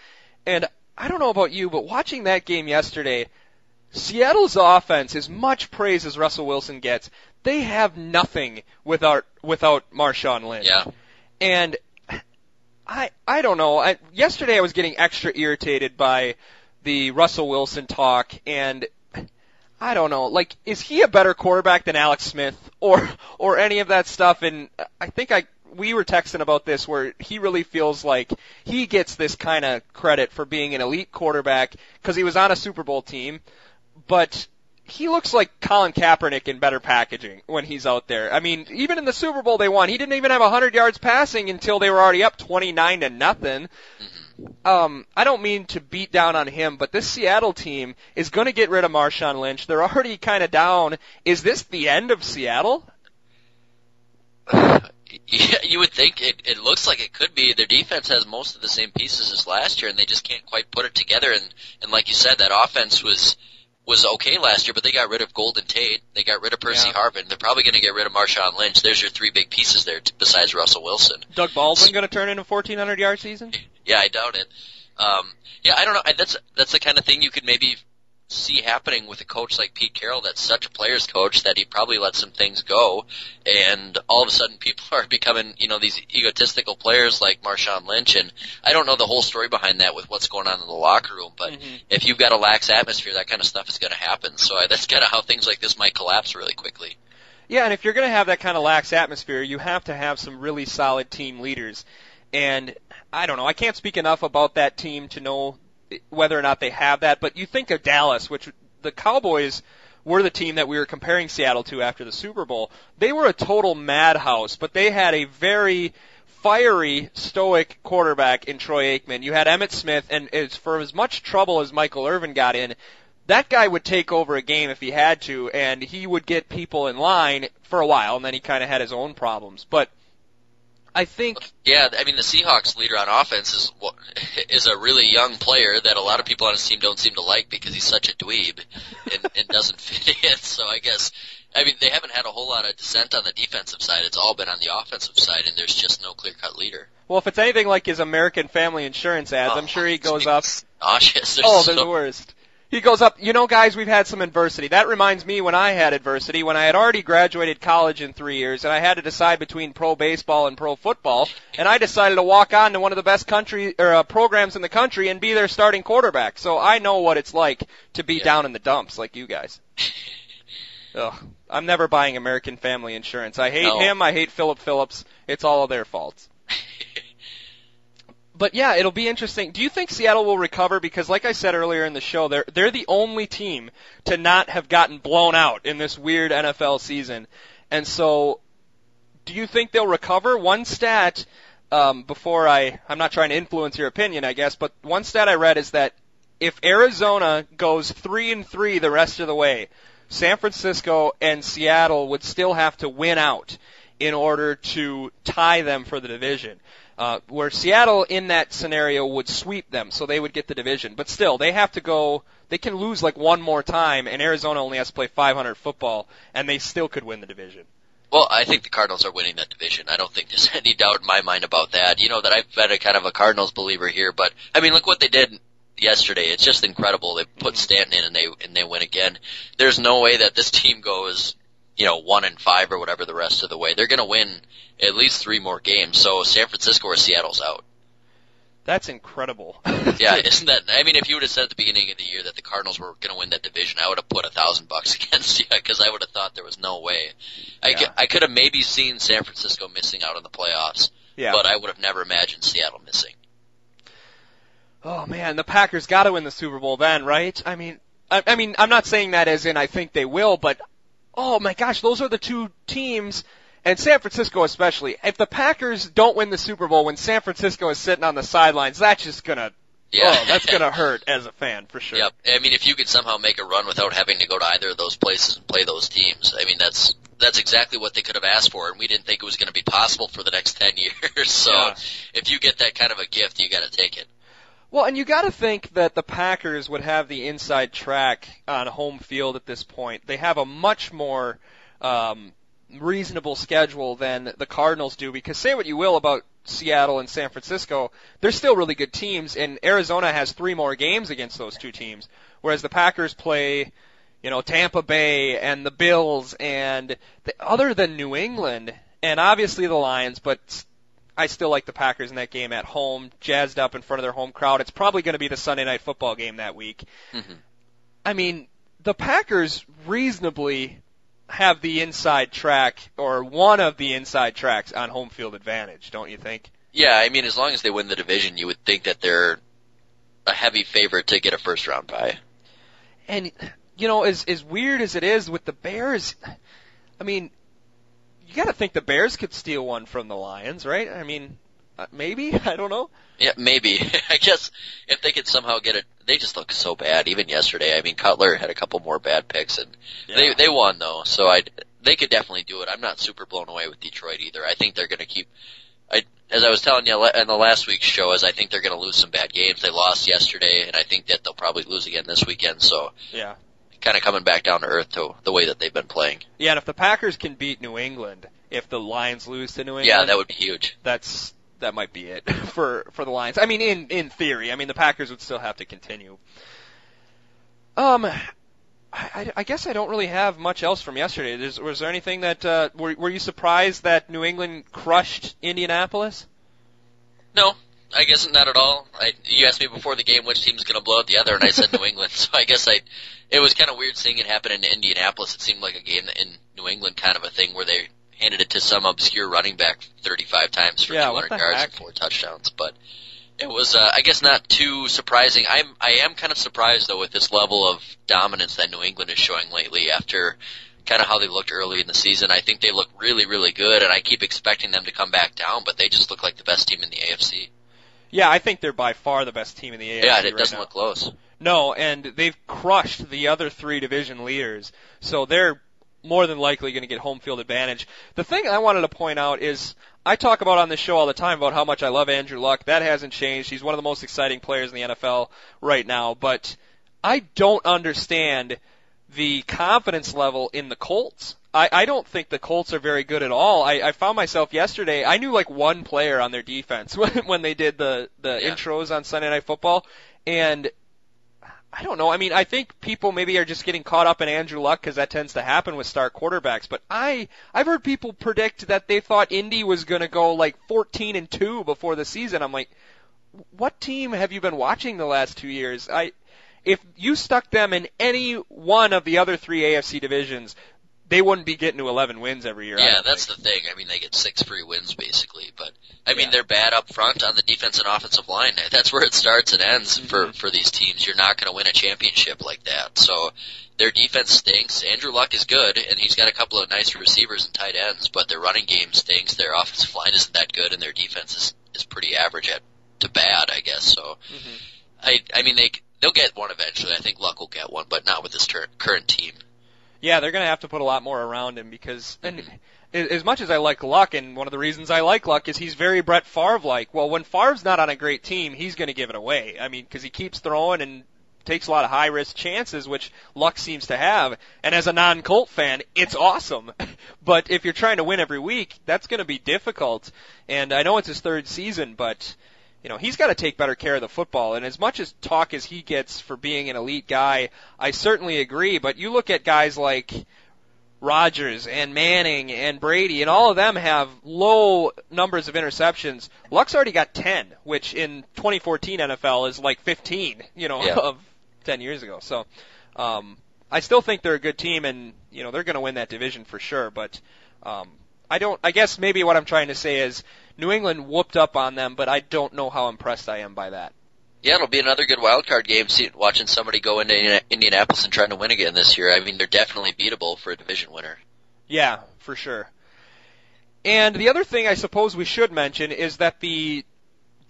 S2: And I don't know about you, but watching that game yesterday, Seattle's offense, as much praise as Russell Wilson gets, they have nothing without without Marshawn Lynch.
S3: Yeah.
S2: And I I don't know. I, yesterday I was getting extra irritated by the Russell Wilson talk and I don't know. Like is he a better quarterback than Alex Smith or or any of that stuff and I think I we were texting about this where he really feels like he gets this kind of credit for being an elite quarterback because he was on a Super Bowl team, but he looks like Colin Kaepernick in better packaging when he's out there. I mean, even in the Super Bowl they won, he didn't even have 100 yards passing until they were already up 29 to nothing. Um, I don't mean to beat down on him, but this Seattle team is going to get rid of Marshawn Lynch. They're already kind of down. Is this the end of Seattle?
S3: Yeah, you would think it, it looks like it could be. Their defense has most of the same pieces as last year, and they just can't quite put it together. And and like you said, that offense was was okay last year, but they got rid of Golden Tate, they got rid of Percy
S2: Yeah.
S3: Harvin. They're probably going to get rid of Marshawn Lynch. There's your three big pieces there, t- besides Russell Wilson.
S2: Doug Baldwin going to turn in a 1400 yard season?
S3: Yeah, I doubt it. Um, yeah, I don't know. I, that's that's the kind of thing you could maybe see happening with a coach like Pete Carroll. That's such a player's coach that he probably let some things go, and all of a sudden people are becoming, you know, these egotistical players like Marshawn Lynch. And I don't know the whole story behind that with what's going on in the locker room, but
S2: Mhm.
S3: if you've got a lax atmosphere, that kind of stuff is going to happen. So I, that's kind of how things like this might collapse really quickly.
S2: Yeah, and if you're going to have that kind of lax atmosphere, you have to have some really solid team leaders. And I don't know, I can't speak enough about that team to know whether or not they have that, but you think of Dallas, which the Cowboys were the team that we were comparing Seattle to after the Super Bowl. They were a total madhouse, but they had a very fiery, stoic quarterback in Troy Aikman. You had Emmitt Smith, and as for as much trouble as Michael Irvin got in, that guy would take over a game if he had to, and he would get people in line for a while, and then he kind of had his own problems. But I think
S3: Yeah, I mean the Seahawks leader on offense is is a really young player that a lot of people on his team don't seem to like because he's such a dweeb and, and doesn't fit in. So I guess I mean they haven't had a whole lot of dissent on the defensive side. It's all been on the offensive side, and there's just no clear cut leader.
S2: Well, if it's anything like his American Family Insurance ads, I'm
S3: Oh,
S2: sure he goes up.
S3: Nauseous. There's
S2: Oh, they're
S3: so-
S2: the worst. He goes up, you know, guys, we've had some adversity. That reminds me when I had adversity, when I had already graduated college in three years, and I had to decide between pro baseball and pro football, and I decided to walk on to one of the best country or uh, programs in the country and be their starting quarterback. So I know what it's like to be
S3: Yeah.
S2: down in the dumps, like you guys. Ugh, I'm never buying American Family Insurance. I hate
S3: No.
S2: him. I hate Phillip Phillips. It's all their faults. But yeah, it'll be interesting. Do you think Seattle will recover? Because like I said earlier in the show, they're they're the only team to not have gotten blown out in this weird NFL season. And so, do you think they'll recover? One stat um, before I I'm not trying to influence your opinion, I guess, but one stat I read is that if Arizona goes three and three the rest of the way, San Francisco and Seattle would still have to win out in order to tie them for the division. Uh, where Seattle in that scenario would sweep them, so they would get the division. But still, they have to go. They can lose like one more time, and Arizona only has to play 500 football, and they still could win the division.
S3: Well, I think the Cardinals are winning that division. I don't think there's any doubt in my mind about that. You know that I've been a kind of a Cardinals believer here, but I mean, look what they did yesterday. It's just incredible. They put Stanton in and they and they win again. There's no way that this team goes, you know, one and five or whatever the rest of the way. They're going to win at least three more games. So San Francisco or Seattle's out.
S2: That's incredible.
S3: Yeah, isn't that? I mean, if you would have said at the beginning of the year that the Cardinals were going to win that division, I would have put a thousand bucks against you because I would have thought there was no way. I,
S2: Yeah.
S3: could, I could have maybe seen San Francisco missing out on the playoffs,
S2: yeah.
S3: but I would have never imagined Seattle missing.
S2: Oh man, the Packers got to win the Super Bowl then, right? I mean, I, I mean, I'm not saying that as in I think they will, but oh my gosh, those are the two teams, and San Francisco especially. If the Packers don't win the Super Bowl when San Francisco is sitting on the sidelines, that's just gonna,
S3: Yeah,
S2: oh, that's gonna hurt as a fan for sure.
S3: Yep. I mean, if you could somehow make a run without having to go to either of those places and play those teams, I mean, that's that's exactly what they could have asked for, and we didn't think it was going to be possible for the next ten years. So,
S2: Yeah.
S3: if you get that kind of a gift, you got to take it.
S2: Well, and you got to think that the Packers would have the inside track on home field at this point. They have a much more um, reasonable schedule than the Cardinals do because say what you will about Seattle and San Francisco, they're still really good teams and Arizona has three more games against those two teams whereas the Packers play you know Tampa Bay and the Bills and the, other than New England and obviously the Lions but I still like the Packers in that game at home, jazzed up in front of their home crowd. It's probably going to be the Sunday night football game that week.
S3: Mm-hmm.
S2: I mean, the Packers reasonably have the inside track or one of the inside tracks on home field advantage, don't you think?
S3: Yeah, I mean, as long as they win the division, you would think that they're a heavy favorite to get a first round bye.
S2: And you know, as as weird as it is with the Bears, I mean, you got to think the Bears could steal one from the Lions, right? I mean, uh, maybe I don't know.
S3: Yeah, maybe. I guess if they could somehow get it, they just look so bad. Even yesterday, I mean, Cutler had a couple more bad picks, and
S2: Yeah.
S3: they they won though. So I they could definitely do it. I'm not super blown away with Detroit either. I think they're going to keep. I as I was telling you in the last week's show, is I think they're going to lose some bad games. They lost yesterday, and I think that they'll probably lose again this weekend. So
S2: Yeah.
S3: Kind of coming back down to earth to the way that they've been playing.
S2: Yeah, and if the Packers can beat New England, if the Lions lose to New England,
S3: Yeah, that would be huge.
S2: that's that might be it for for the Lions. I mean, in in theory, I mean the Packers would still have to continue. Um, I, I, I guess I don't really have much else from yesterday. There's, was there anything that uh, were were you surprised that New England crushed Indianapolis?
S3: No, I guess not at all. I, you asked me before the game which team's going to blow out the other, and I said New England. So I guess I, it was kind of weird seeing it happen in Indianapolis. It seemed like a game in New England kind of a thing where they handed it to some obscure running back 35 times for
S2: Yeah,
S3: 200 yards
S2: heck?
S3: and four touchdowns. But it was, uh, I guess, not too surprising. I'm, I am kind of surprised though with this level of dominance that New England is showing lately after kind of how they looked early in the season. I think they look really, really good, and I keep expecting them to come back down, but they just look like the best team in the AFC.
S2: Yeah, I think they're by far the best team in the AFC
S3: Yeah, it
S2: right
S3: doesn't
S2: now.
S3: look close.
S2: No, and they've crushed the other three division leaders, so they're more than likely going to get home field advantage. The thing I wanted to point out is I talk about on this show all the time about how much I love Andrew Luck. That hasn't changed. He's one of the most exciting players in the NFL right now, but I don't understand the confidence level in the Colts. I, I don't think the Colts are very good at all. I, I found myself yesterday. I knew like one player on their defense when when they did the the
S3: Yeah.
S2: intros on Sunday Night Football, and I don't know. I mean, I think people maybe are just getting caught up in Andrew Luck because that tends to happen with star quarterbacks. But I, I've heard people predict that they thought Indy was going to go like 14 and two before the season. I'm like, what team have you been watching the last two years? I, if you stuck them in any one of the other three AFC divisions, they wouldn't be getting to 11 wins every year.
S3: Yeah, that's
S2: think.
S3: the thing. I mean, they get six free wins basically, but I mean,
S2: Yeah.
S3: they're bad up front on the defense and offensive line. That's where it starts and ends for
S2: Mhm.
S3: for these teams. You're not going to win a championship like that. So their defense stinks. Andrew Luck is good, and he's got a couple of nice receivers and tight ends, but their running game stinks. Their offensive line isn't that good, and their defense is is pretty average at to bad, I guess. So
S2: Mhm.
S3: I I mean, they they'll get one eventually. I think Luck will get one, but not with this ter- current team.
S2: Yeah, they're going to have to put a lot more around him because, mm-hmm. and a- as much as I like Luck, and one of the reasons I like Luck is he's very Brett Favre like. Well, when Favre's not on a great team, he's going to give it away. I mean, because he keeps throwing and takes a lot of high risk chances, which Luck seems to have. And as a non Colt fan, it's awesome. but if you're trying to win every week, that's going to be difficult. And I know it's his third season, but you know, he's got to take better care of the football. And as much as talk as he gets for being an elite guy, I certainly agree. But you look at guys like Rodgers and Manning and Brady, and all of them have low numbers of interceptions. Luck's already got 10, which in 2014 NFL is like 15, you know,
S3: Yeah.
S2: of 10 years ago. So, um, I still think they're a good team, and you know they're going to win that division for sure. But um, I don't. I guess maybe what I'm trying to say is New England whooped up on them, but I don't know how impressed I am by that.
S3: Yeah, it'll be another good wild card game. See, watching somebody go into Indianapolis and trying to win again this year. I mean, they're definitely beatable for a division winner.
S2: Yeah, for sure. And the other thing I suppose we should mention is that the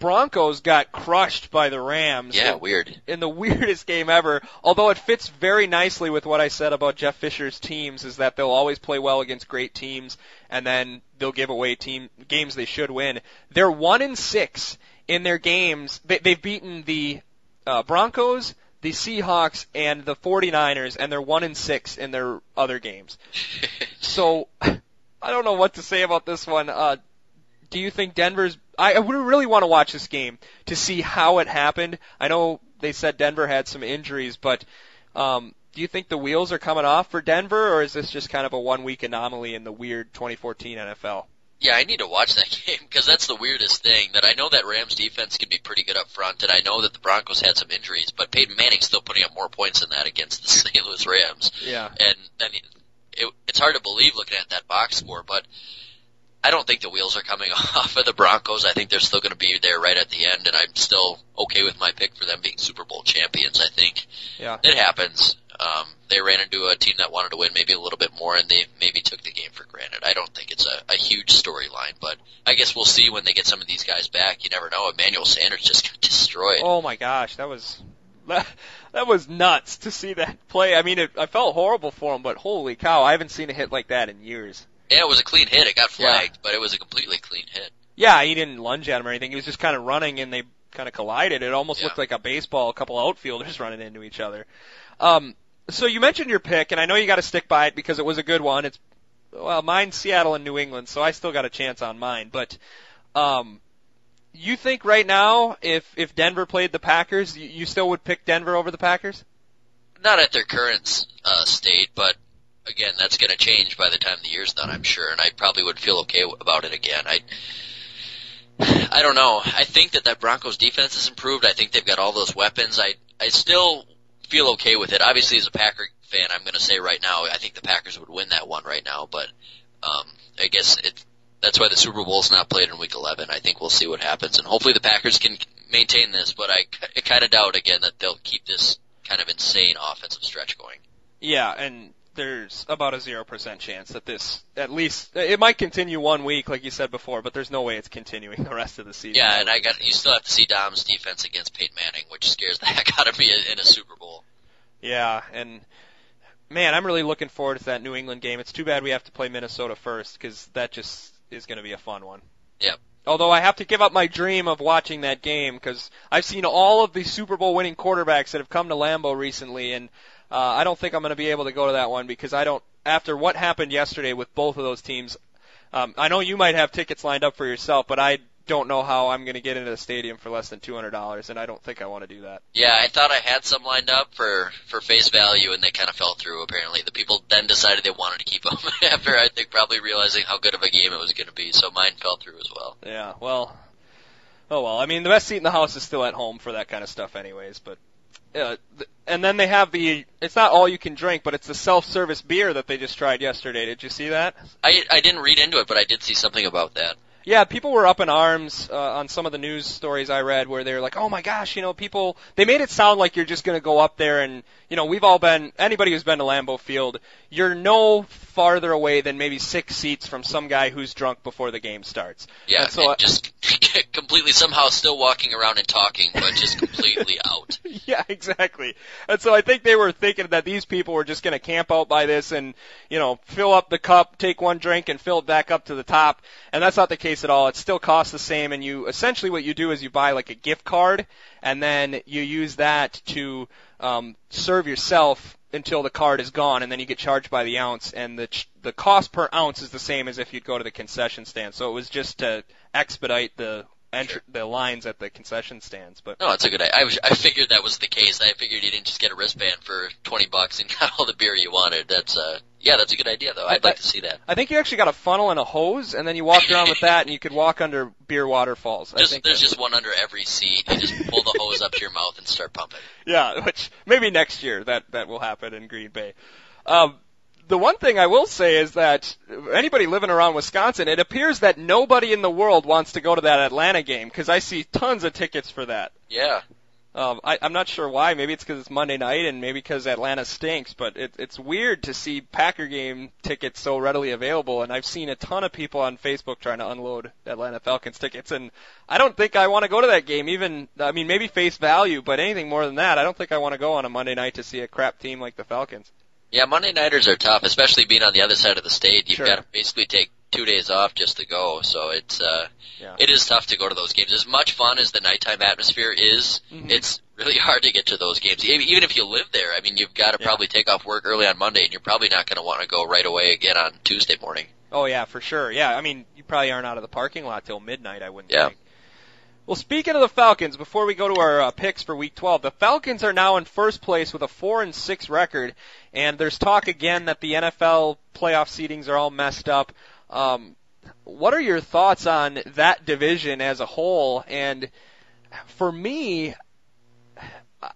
S2: Broncos got crushed by the Rams.
S3: Yeah,
S2: in-
S3: weird.
S2: in the weirdest game ever. Although it fits very nicely with what I said about Jeff Fisher's teams, is that they'll always play well against great teams, and then they'll give away team games they should win. They're one in six in their games. They, they've beaten the uh, Broncos, the Seahawks, and the 49ers, and they're one in six in their other games. So I don't know what to say about this one. Uh, do you think Denver's? I, I would really want to watch this game to see how it happened. I know they said Denver had some injuries, but um, do you think the wheels are coming off for Denver, or is this just kind of a one-week anomaly in the weird 2014 NFL?
S3: Yeah, I need to watch that game because that's the weirdest thing. That I know that Rams defense can be pretty good up front, and I know that the Broncos had some injuries, but Peyton Manning's still putting up more points than that against the St. Louis Rams.
S2: Yeah.
S3: And I mean, it, it's hard to believe looking at that box score, but I don't think the wheels are coming off of the Broncos. I think they're still going to be there right at the end, and I'm still okay with my pick for them being Super Bowl champions. I think
S2: Yeah.
S3: it happens. Um, they ran into a team that wanted to win maybe a little bit more, and they maybe took the game for granted. I don't think it's a, a huge storyline, but I guess we'll see when they get some of these guys back. You never know. Emmanuel Sanders just got destroyed.
S2: Oh my gosh, that was that, that was nuts to see that play. I mean, it, I felt horrible for him, but holy cow, I haven't seen a hit like that in years.
S3: Yeah, it was a clean hit. It got
S2: Yeah.
S3: flagged, but it was a completely clean hit.
S2: Yeah, he didn't lunge at him or anything. He was just kind of running, and they kind of collided. It almost
S3: Yeah.
S2: looked like a baseball, a couple outfielders running into each other. Um, so you mentioned your pick, and I know you got to stick by it because it was a good one. It's well, mine's Seattle and New England, so I still got a chance on mine. But um, you think right now, if if Denver played the Packers, you, you still would pick Denver over the Packers?
S3: Not at their current uh, state, but again, that's going to change by the time the year's done, I'm sure, and I probably would feel okay about it again. I I don't know. I think that that Broncos defense has improved. I think they've got all those weapons. I I still feel okay with it. Obviously, as a Packer fan, I'm going to say right now, I think the Packers would win that one right now. But um, I guess it that's why the Super Bowl's not played in Week 11. I think we'll see what happens, and hopefully the Packers can maintain this. But I, I kind of doubt again that they'll keep this kind of insane offensive stretch going.
S2: Yeah, and there's about a zero percent chance that this, at least, it might continue one week, like you said before, but there's no way it's continuing the rest of the season.
S3: Yeah, and I got you still have to see Dom's defense against Peyton Manning, which scares the heck out of me in a Super Bowl.
S2: Yeah, and man, I'm really looking forward to that New England game. It's too bad we have to play Minnesota first because that just is going to be a fun one.
S3: Yep.
S2: Although I have to give up my dream of watching that game because I've seen all of the Super Bowl winning quarterbacks that have come to Lambeau recently, and uh, I don't think I'm going to be able to go to that one because I don't. After what happened yesterday with both of those teams, um, I know you might have tickets lined up for yourself, but I don't know how I'm going to get into the stadium for less than two hundred dollars, and I don't think I want to do that.
S3: Yeah, I thought I had some lined up for for face value, and they kind of fell through. Apparently, the people then decided they wanted to keep them after I think probably realizing how good of a game it was going to be. So mine fell through as well.
S2: Yeah, well, oh well. I mean, the best seat in the house is still at home for that kind of stuff, anyways. But uh, th- and then they have the it's not all you can drink, but it's the self-service beer that they just tried yesterday. Did you see that?
S3: I I didn't read into it, but I did see something about that.
S2: Yeah, people were up in arms uh, on some of the news stories I read where they were like, "Oh my gosh, you know, people." They made it sound like you're just going to go up there and, you know, we've all been. Anybody who's been to Lambeau Field, you're no farther away than maybe six seats from some guy who's drunk before the game starts.
S3: Yeah,
S2: And so
S3: and just completely somehow still walking around and talking, but just completely out.
S2: yeah, exactly. And so I think they were thinking that these people were just going to camp out by this and, you know, fill up the cup, take one drink, and fill it back up to the top. And that's not the case at all. It still costs the same. And you essentially what you do is you buy like a gift card, and then you use that to um, serve yourself until the card is gone, and then you get charged by the ounce. And the ch- the cost per ounce is the same as if you'd go to the concession stand. So it was just to expedite the entr-
S3: Sure.
S2: the lines at the concession stands. But
S3: No, it's a good. I was, I figured that was the case. I figured you didn't just get a wristband for twenty bucks and got all the beer you wanted. That's uh, yeah, that's a good idea though. I'd like to see that.
S2: I think you actually got a funnel and a hose, and then you walked around with that, and you could walk under beer waterfalls. I
S3: Just
S2: think
S3: there's
S2: that-
S3: just one under every seat. You just pull the hose up to your mouth and start pumping.
S2: yeah, which maybe next year that that will happen in Green Bay. Um, the one thing I will say is that anybody living around Wisconsin, it appears that nobody in the world wants to go to that Atlanta game because I see tons of tickets for that.
S3: Yeah,
S2: Um, I, I'm not sure why. Maybe it's because it's Monday night, and maybe because Atlanta stinks. But it, it's weird to see Packer game tickets so readily available. And I've seen a ton of people on Facebook trying to unload Atlanta Falcons tickets, and I don't think I want to go to that game. Even I mean, maybe face value, but anything more than that, I don't think I want to go on a Monday night to see a crap team like the Falcons.
S3: yeah. Monday nighters are tough, especially being on the other side of the state. You've
S2: Sure.
S3: got to basically take two days off just to go. So it's uh,
S2: Yeah.
S3: it is tough to go to those games. As much fun as the nighttime atmosphere is,
S2: Mhm.
S3: it's really hard to get to those games. Even if you live there, I mean, you've got to
S2: Yeah.
S3: probably take off work early on Monday, and you're probably not going to want to go right away again on Tuesday morning.
S2: Oh yeah, for sure. Yeah, I mean, you probably aren't out of the parking lot till midnight. I wouldn't
S3: Yeah.
S2: think. Well, speaking of the Falcons, before we go to our uh, picks for Week 12, the Falcons are now in first place with a four and six record, and there's talk again that the NFL playoff seedings are all messed up. Um, what are your thoughts on that division as a whole? And for me,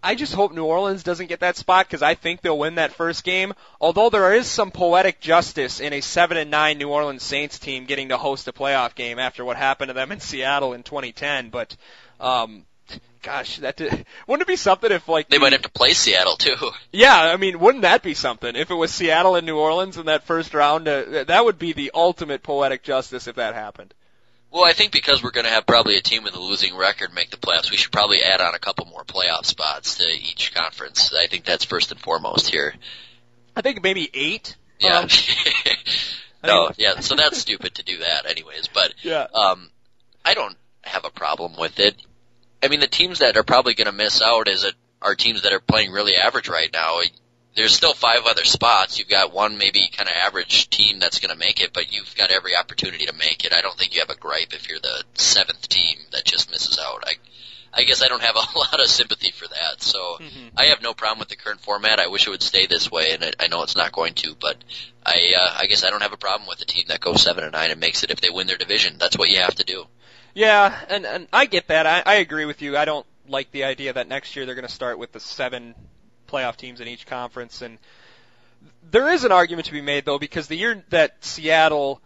S2: I just hope New Orleans doesn't get that spot because I think they'll win that first game. Although there is some poetic justice in a seven and nine New Orleans Saints team getting to host a playoff game after what happened to them in Seattle in 2010. But, um, gosh, that did, wouldn't it be something if like
S3: They
S2: the-
S3: might have to play Seattle too.
S2: yeah, I mean, wouldn't that be something if it was Seattle and New Orleans in that first round? Uh, that would be the ultimate poetic justice if that happened.
S3: Well, I think because we're going to have probably a team with a losing record make the playoffs, we should probably add on a couple more playoff spots to each conference. I think that's first and foremost here.
S2: I think maybe eight.
S3: Yeah.
S2: Um,
S3: no, yeah. So that's stupid to do that, anyways. But
S2: yeah.
S3: um, I don't have a problem with it. I mean, the teams that are probably going to miss out is a, are teams that are playing really average right now. There's still five other spots. You've got one maybe kind of average team that's going to make it, but you've got every opportunity to make it. I don't think you have a gripe if you're the seventh team that just misses out. I, I guess I don't have a lot of sympathy for that. So
S2: Mhm.
S3: I have no problem with the current format. I wish it would stay this way, and I, I know it's not going to, but I, uh, I guess I don't have a problem with the team that goes seven and nine and makes it if they win their division. That's what you have to do.
S2: Yeah, and and I get that. I, I agree with you. I don't like the idea that next year they're going to start with the seven playoff teams in each conference, and there is an argument to be made though because the year that Seattle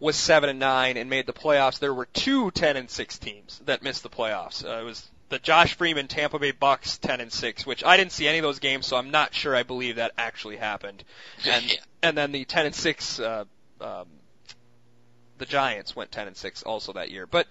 S2: was seven and nine and made the playoffs, there were two ten and six teams that missed the playoffs. Uh, it was the Josh Freeman Tampa Bay Bucks ten and six, which I didn't see any of those games, so I'm not sure I believe that actually happened. And
S3: Yeah.
S2: and then the ten and six, uh, um, the Giants went ten and six also that year, but.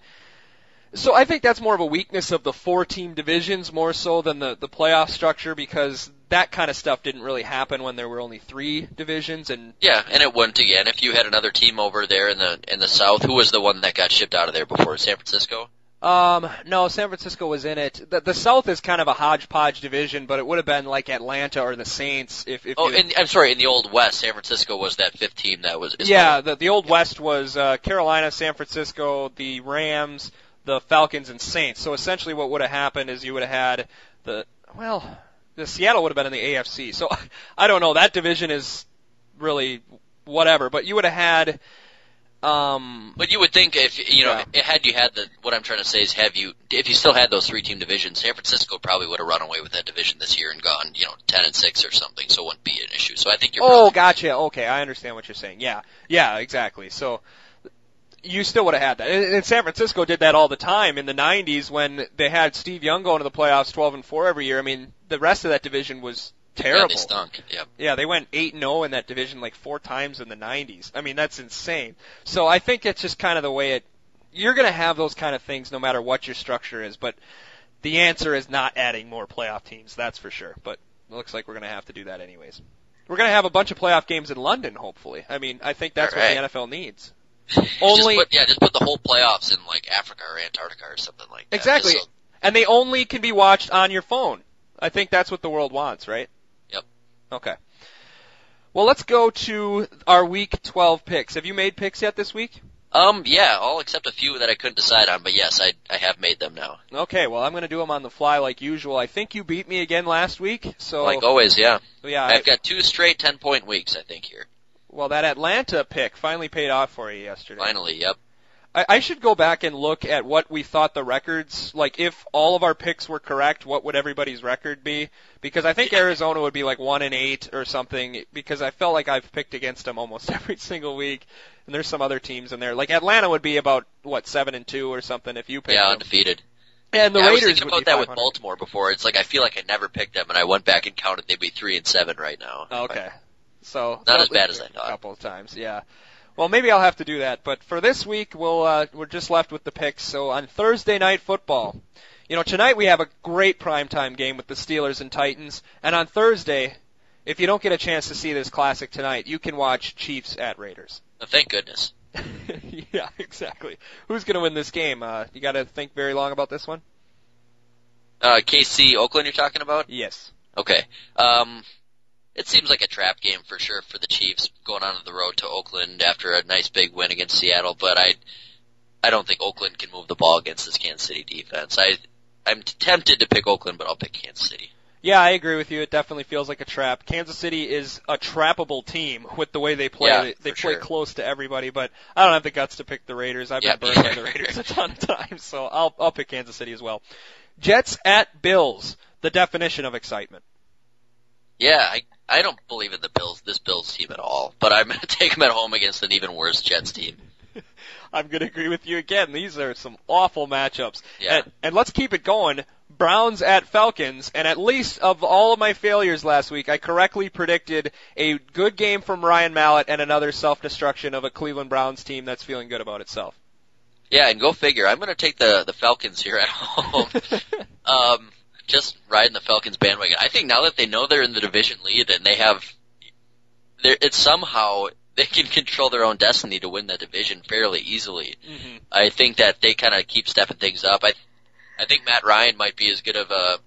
S2: So I think that's more of a weakness of the four team divisions more so than the, the playoff structure because that kind of stuff didn't really happen when there were only three divisions and
S3: Yeah, and it wouldn't again if you had another team over there in the in the South. Who was the one that got shipped out of there before San Francisco?
S2: um no, San Francisco was in it. The, the South is kind of a hodgepodge division, but it would have been like Atlanta or the Saints if if
S3: Oh,
S2: you,
S3: in, I'm sorry, in the old West, San Francisco was that fifth team that was. is
S2: Yeah, the the old West was uh, Carolina, San Francisco, the Rams, the Falcons, and Saints. So essentially, what would have happened is you would have had the well, the Seattle would have been in the AFC. So I don't know. That division is really whatever, but you would have had. Um,
S3: But you would think if you know,
S2: Yeah.
S3: had you had the what I'm trying to say is have you if you still had those three team divisions, San Francisco probably would have run away with that division this year and gone you know ten and six or something, so it wouldn't be an issue. So I think you're.
S2: oh,
S3: probably,
S2: gotcha. Okay, I understand what you're saying. Yeah, yeah, exactly. So you still would have had that. And, San Francisco did that all the time in the 90s when they had Steve Young going to the playoffs 12 and 4 every year. I mean, the rest of that division was
S3: yeah,
S2: terrible.
S3: they stunk. Yeah.
S2: Yeah, they went 8 and 0 in that division like four times in the 90s. I mean, that's insane. So I think it's just kind of the way it you're going to have those kind of things no matter what your structure is, but the answer is not adding more playoff teams, that's for sure. But it looks like we're going to have to do that anyways. We're going to have a bunch of playoff games in London hopefully. I mean, I think that's
S3: Alright.
S2: what the NFL needs.
S3: Just
S2: Only
S3: put, yeah, just put the whole playoffs in like Africa or Antarctica or something like that.
S2: Exactly.
S3: So-
S2: and they only can be watched on your phone. I think that's what the world wants, right?
S3: Yep.
S2: Okay. Well, let's go to our week 12 picks. Have you made picks yet this week?
S3: Um, yeah, all except a few that I couldn't decide on, but yes, I I have made them now.
S2: Okay, well, I'm going to do them on the fly like usual. I think you beat me again last week, so
S3: like always, yeah.
S2: yeah. I,
S3: I've got two straight ten point weeks, I think here.
S2: Well, that Atlanta pick finally paid off for you yesterday.
S3: Finally, yep.
S2: I, I should go back and look at what we thought the records, like if all of our picks were correct, what would everybody's record be? Because I think Arizona would be like one and eight or something. Because I felt like I've picked against them almost every single week, and there's some other teams in there. Like Atlanta would be about what seven and two or something if you picked
S3: Yeah,
S2: them.
S3: undefeated.
S2: And the
S3: yeah, I was
S2: Raiders
S3: thinking about that with Baltimore before. It's like I feel like I never picked them, and I went back and counted. They'd be three and seven right now.
S2: Okay. So
S3: Not as bad as I
S2: a
S3: thought.
S2: A couple of times, yeah. Well, maybe I'll have to do that. But for this week, we'll uh, we're just left with the picks. So on Thursday night football, you know, tonight we have a great primetime game with the Steelers and Titans, and on Thursday, if you don't get a chance to see this classic tonight, you can watch Chiefs at Raiders.
S3: Oh, thank goodness.
S2: yeah, exactly. Who's going to win this game? Uh, you got to think very long about this one.
S3: Uh, KC Oakland, you're talking about?
S2: Yes.
S3: Okay. Um, it seems like a trap game for sure for the Chiefs going on the road to Oakland after a nice big win against Seattle, but I I don't think Oakland can move the ball against this Kansas City defense. I I'm tempted to pick Oakland, but I'll pick Kansas City.
S2: Yeah, I agree with you. It definitely feels like a trap. Kansas City is a trappable team with the way they play.
S3: Yeah,
S2: they they play
S3: sure.
S2: close to everybody, but I don't have the guts to pick the Raiders. I've
S3: Yeah,
S2: been burned by the Raiders a ton of times, so I'll I'll pick Kansas City as well. Jets at Bills. The definition of excitement.
S3: Yeah, I I don't believe in the Bills this Bills team at all, but I'm going to take them at home against an even worse Jets team.
S2: I'm going to agree with you again. These are some awful matchups.
S3: Yeah.
S2: And, and let's keep it going. Browns at Falcons, and at least of all of my failures last week, I correctly predicted a good game from Ryan Mallett and another self-destruction of a Cleveland Browns team that's feeling good about itself.
S3: Yeah, and go figure. I'm going to take the the Falcons here at home. um, just riding the Falcons bandwagon. I think now that they know they're in the division lead and they have, they're, it's somehow they can control their own destiny to win the division fairly easily.
S2: mm-hmm.
S3: I think that they kind of keep stepping things up. I, I think Matt Ryan might be as good of a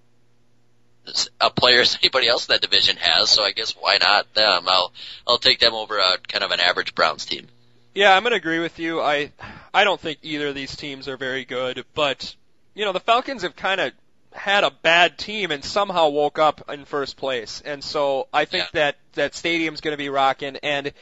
S3: a player as anybody else in that division has. So I guess why not them? I'll I'll take them over a kind of an average Browns team.
S2: Yeah, I'm to agree with you. I I don't think either of these teams are very good, but you know, the Falcons have kind of had a bad team and somehow woke up in first place. And so I think that that stadium's going to be rocking and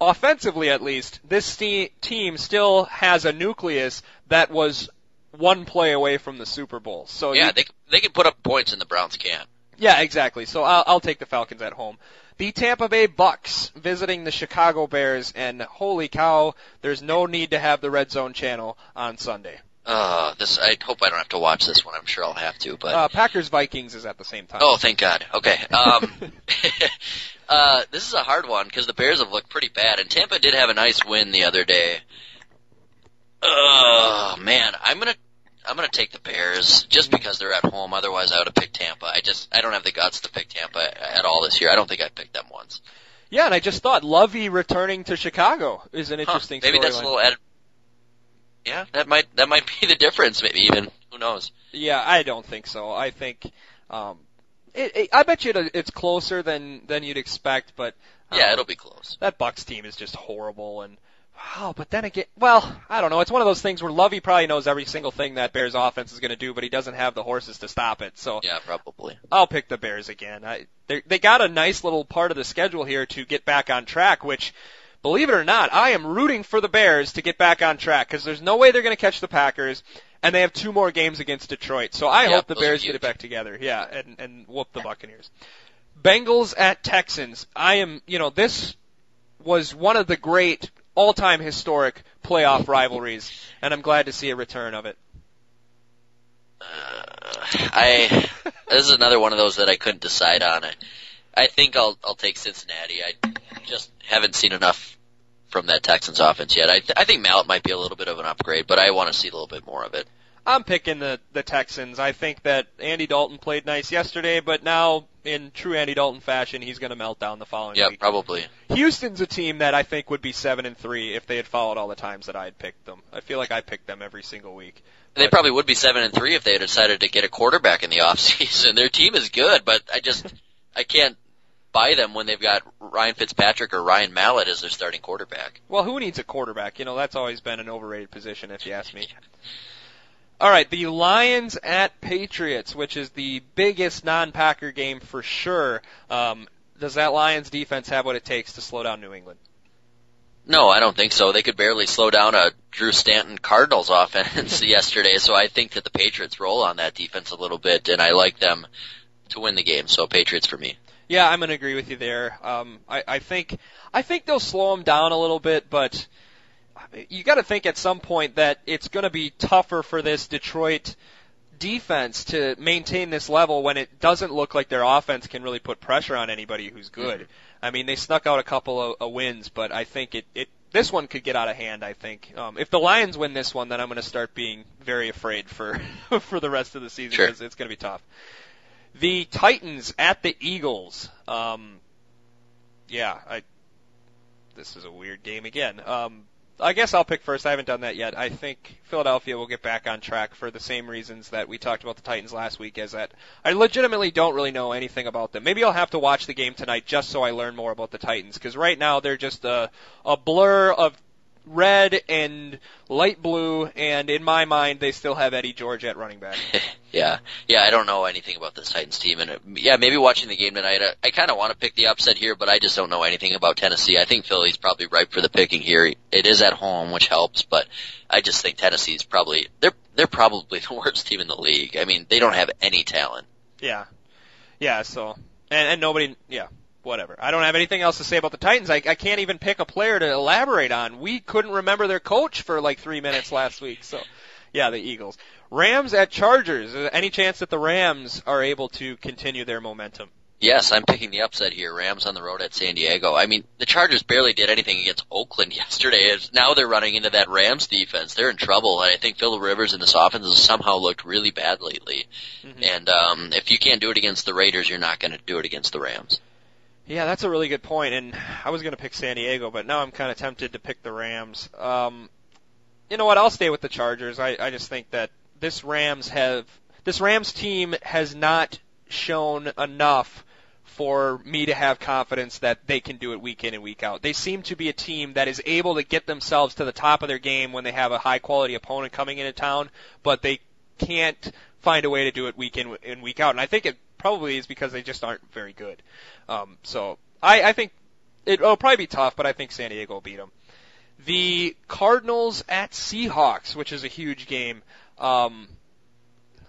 S2: offensively at least, this team still has a nucleus that was one play away from the Super Bowl. So
S3: Yeah,
S2: you-
S3: they they can put up points and the Browns can't.
S2: yeah, exactly. So I'll, I'll take the Falcons at home. The Tampa Bay Bucks visiting the Chicago Bears, and holy cow, there's no need to have the Red Zone channel on Sunday.
S3: Uh, this I hope I don't have to watch this one. I'm sure I'll have to, but
S2: Uh, Packers Vikings is at the same time.
S3: oh, thank God. Okay. Um, uh, this is a hard one because the Bears have looked pretty bad, and Tampa did have a nice win the other day. Oh man, I'm gonna I'm gonna take the Bears just because they're at home. Otherwise, I would have picked Tampa. I just I don't have the guts to pick Tampa at all this year. I don't think I picked them once.
S2: Yeah, and I just thought Lovie returning to Chicago is an
S3: Huh,
S2: interesting
S3: maybe that's a little added. Yeah, that might that might be the difference. Maybe even who knows.
S2: Yeah, I don't think so. I think, um, it, it, I bet you it, it's closer than than you'd expect, but uh,
S3: Yeah, it'll be close.
S2: that Bucks team is just horrible and wow, but then again, well, I don't know. It's one of those things where Lovie probably knows every single thing that Bears offense is going to do, but he doesn't have the horses to stop it. So
S3: Yeah, probably.
S2: I'll pick the Bears again. I they they got a nice little part of the schedule here to get back on track, which believe it or not, I am rooting for the Bears to get back on track because there's no way they're going to catch the Packers, and they have two more games against Detroit. So I
S3: Yeah,
S2: hope the Bears get it back together. Yeah, and and whoop the Buccaneers. Bengals at Texans. I am, you know, this was one of the great all-time historic playoff rivalries, and I'm glad to see a return of it.
S3: Uh, I this is another one of those that I couldn't decide on. I, I think I'll I'll take Cincinnati. I just haven't seen enough from that Texans offense yet. I th- I think Mallett might be a little bit of an upgrade, but I want to see a little bit more of it.
S2: I'm picking the the Texans. I think that Andy Dalton played nice yesterday, but now in true Andy Dalton fashion, he's going to melt down the following
S3: Yeah,
S2: week.
S3: probably.
S2: Houston's a team that I think would be seven and three if they had followed all the times that I had picked them. I feel like I picked them every single week.
S3: They probably would be seven and three if they had decided to get a quarterback in the off season. Their team is good, but I just I can't buy them when they've got Ryan Fitzpatrick or Ryan Mallett as their starting quarterback.
S2: Well, who needs a quarterback? You know, that's always been an overrated position, if you ask me. All right, the Lions at Patriots, which is the biggest non-Packer game for sure. Um, does that Lions defense have what it takes to slow down New England?
S3: No, I don't think so. They could barely slow down a Drew Stanton Cardinals offense yesterday, so I think that the Patriots roll on that defense a little bit, and I like them to win the game. So Patriots for me.
S2: Yeah, I'm to agree with you there. Um, I, I think I think they'll slow them down a little bit, but you got to think at some point that it's to be tougher for this Detroit defense to maintain this level when it doesn't look like their offense can really put pressure on anybody who's good. I mean, they snuck out a couple of, of wins, but I think it, it this one could get out of hand. I think um, if the Lions win this one, then I'm going to start being very afraid for for the rest of the season
S3: Sure.
S2: it's going to be tough. The Titans at the Eagles. Um, yeah, I. This is a weird game again. Um, I guess I'll pick first. I haven't done that yet. I think Philadelphia will get back on track for the same reasons that we talked about the Titans last week. Is that I legitimately don't really know anything about them. Maybe I'll have to watch the game tonight just so I learn more about the Titans. Because right now they're just a a blur of red and light blue, and in my mind, they still have Eddie George at running back.
S3: yeah, yeah, I don't know anything about this Titans team, and uh, yeah, maybe watching the game tonight, I, I kind of want to pick the upset here, but I just don't know anything about Tennessee. I think Philly's probably ripe for the picking here. It is at home, which helps, but I just think Tennessee's probably they're they're probably the worst team in the league. I mean, they don't have any talent.
S2: Yeah, yeah. So and and nobody, yeah whatever. I don't have anything else to say about the Titans. I, I can't even pick a player to elaborate on. We couldn't remember their coach for like three minutes last week. So, yeah, the Eagles. Rams at Chargers. Any chance that the Rams are able to continue their momentum?
S3: Yes, I'm picking the upset here. Rams on the road at San Diego. I mean, the Chargers barely did anything against Oakland yesterday. Now they're running into that Rams defense. They're in trouble. And I think Phil Rivers and this offense has somehow looked really bad lately. Mm-hmm. And um, if you can't do it against the Raiders, you're not going to do it against the Rams.
S2: Yeah, that's a really good point, and I was going to pick San Diego, but now I'm kind of tempted to pick the Rams. Um, you know what? I'll stay with the Chargers. I, I just think that this Rams have this Rams team has not shown enough for me to have confidence that they can do it week in and week out. They seem to be a team that is able to get themselves to the top of their game when they have a high quality opponent coming into town, but they can't find a way to do it week in and week out. And I think it probably is because they just aren't very good. Um, so I, I think it, will probably be tough, but I think San Diego will beat them. The Cardinals at Seahawks, which is a huge game. Um,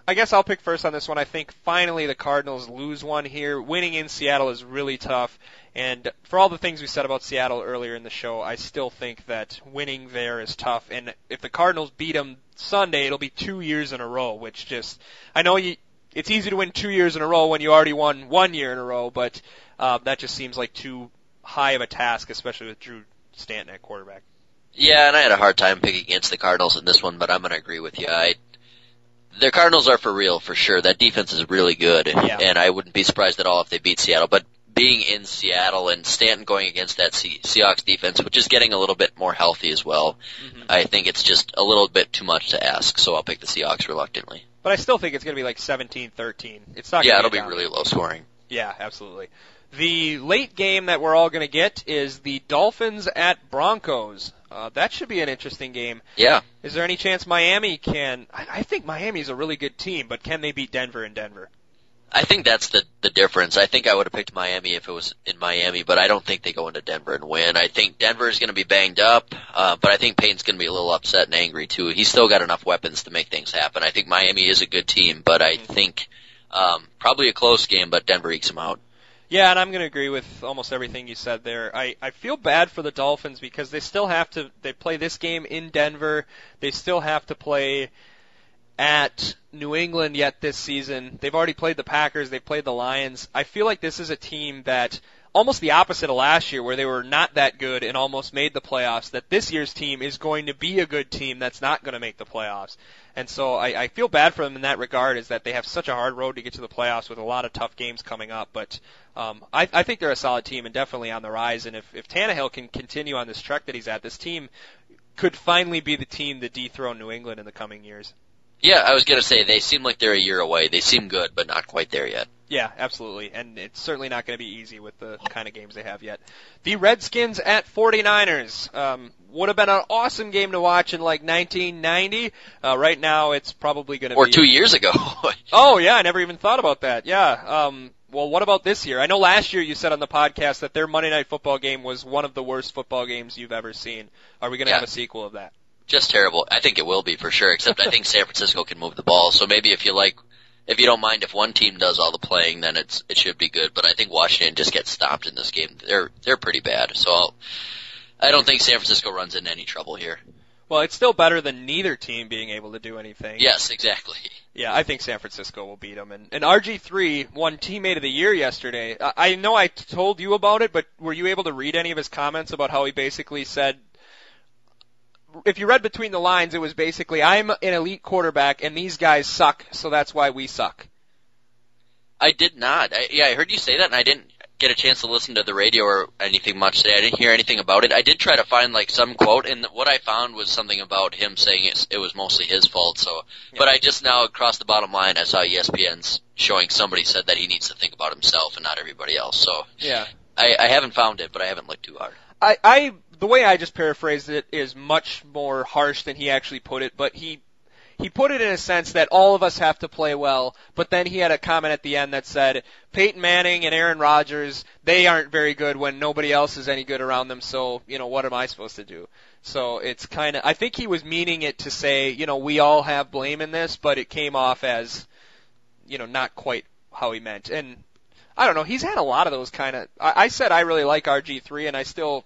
S2: I guess I'll pick first on this one. I think finally the Cardinals lose one here. Winning in Seattle is really tough. And for all the things we said about Seattle earlier in the show, I still think that winning there is tough. And if the Cardinals beat them Sunday, it'll be two years in a row, which just, I know you, it's easy to win two years in a row when you already won one year in a row, but uh, that just seems like too high of a task, especially with Drew Stanton at quarterback.
S3: Yeah, and I had a hard time picking against the Cardinals in this one, but I'm going to agree with you. I the Cardinals are for real for sure. That defense is really good,
S2: yeah.
S3: and I wouldn't be surprised at all if they beat Seattle. But being in Seattle and Stanton going against that Seahawks defense, which is getting a little bit more healthy as well, mm-hmm. I think it's just a little bit too much to ask. So I'll pick the Seahawks reluctantly.
S2: But I still think it's going to be like 17-13. It's not.
S3: Yeah, it'll be
S2: down.
S3: really low scoring.
S2: Yeah, absolutely. The late game that we're all going to get is the Dolphins at Broncos. Uh, that should be an interesting game.
S3: Yeah.
S2: Is there any chance Miami can? I, I think Miami's a really good team, but can they beat Denver in Denver?
S3: I think that's the the difference. I think I would have picked Miami if it was in Miami, but I don't think they go into Denver and win. I think Denver is going to be banged up, uh, but I think Peyton's going to be a little upset and angry too. He's still got enough weapons to make things happen. I think Miami is a good team, but I think um, probably a close game, but Denver ekes them out.
S2: Yeah, and I'm going to agree with almost everything you said there. I, I feel bad for the Dolphins because they still have to they play this game in Denver. They still have to play at New England yet this season. They've already played the Packers, they've played the Lions. I feel like this is a team that almost the opposite of last year where they were not that good and almost made the playoffs, that this year's team is going to be a good team that's not going to make the playoffs. And so I, I feel bad for them in that regard is that they have such a hard road to get to the playoffs with a lot of tough games coming up. But um, I, I think they're a solid team and definitely on the rise. And if, if Tannehill can continue on this trek that he's at, this team could finally be the team to dethrone New England in the coming years.
S3: Yeah, I was gonna say they seem like they're a year away. They seem good, but not quite there yet.
S2: Yeah, absolutely. And it's certainly not going to be easy with the kind of games they have yet. The Redskins at 49ers. Um, would have been an awesome game to watch in like 1990. Uh, right now it's probably going to
S3: or
S2: be.
S3: Or two years ago.
S2: oh yeah, I never even thought about that. Yeah. Um, well, what about this year? I know last year you said on the podcast that their Monday night football game was one of the worst football games you've ever seen. Are we going to
S3: yeah.
S2: have a sequel of that?
S3: Just terrible. I think it will be for sure, except I think San Francisco can move the ball. So maybe if you like if you don't mind if one team does all the playing, then it's it should be good. But I think Washington just gets stomped in this game. They're they're pretty bad. So I'll, I don't think San Francisco runs into any trouble here.
S2: Well, it's still better than neither team being able to do anything.
S3: Yes, exactly.
S2: Yeah, I think San Francisco will beat them. And, and RG3 won Teammate of the Year yesterday. I, I know I told you about it, but were you able to read any of his comments about how he basically said if you read between the lines, it was basically, I'm an elite quarterback and these guys suck, so that's why we suck.
S3: I did not. I, yeah, I heard you say that and I didn't, get a chance to listen to the radio or anything much today. I didn't hear anything about it. I did try to find like some quote, and what I found was something about him saying it, it was mostly his fault. So, yeah. but I just now across the bottom line, I saw ESPN's showing somebody said that he needs to think about himself and not everybody else. So,
S2: yeah,
S3: I, I haven't found it, but I haven't looked too hard.
S2: I, I the way I just paraphrased it is much more harsh than he actually put it, but he he put it in a sense that all of us have to play well, but then he had a comment at the end that said, Peyton Manning and Aaron Rodgers, they aren't very good when nobody else is any good around them, so, you know, what am I supposed to do? So it's kind of, I think he was meaning it to say, you know, we all have blame in this, but it came off as, you know, not quite how he meant. And I don't know, he's had a lot of those kind of, I, I said I really like RG3 and I still,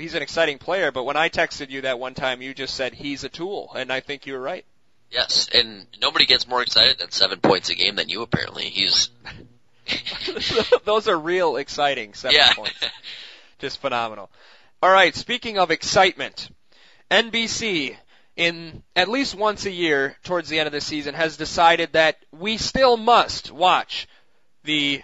S2: he's an exciting player, but when I texted you that one time, you just said he's a tool, and I think you were right.
S3: Yes, and nobody gets more excited than seven points a game than you. Apparently, he's.
S2: Those are real exciting seven
S3: yeah.
S2: points. Just phenomenal. All right. Speaking of excitement, NBC in at least once a year towards the end of the season has decided that we still must watch the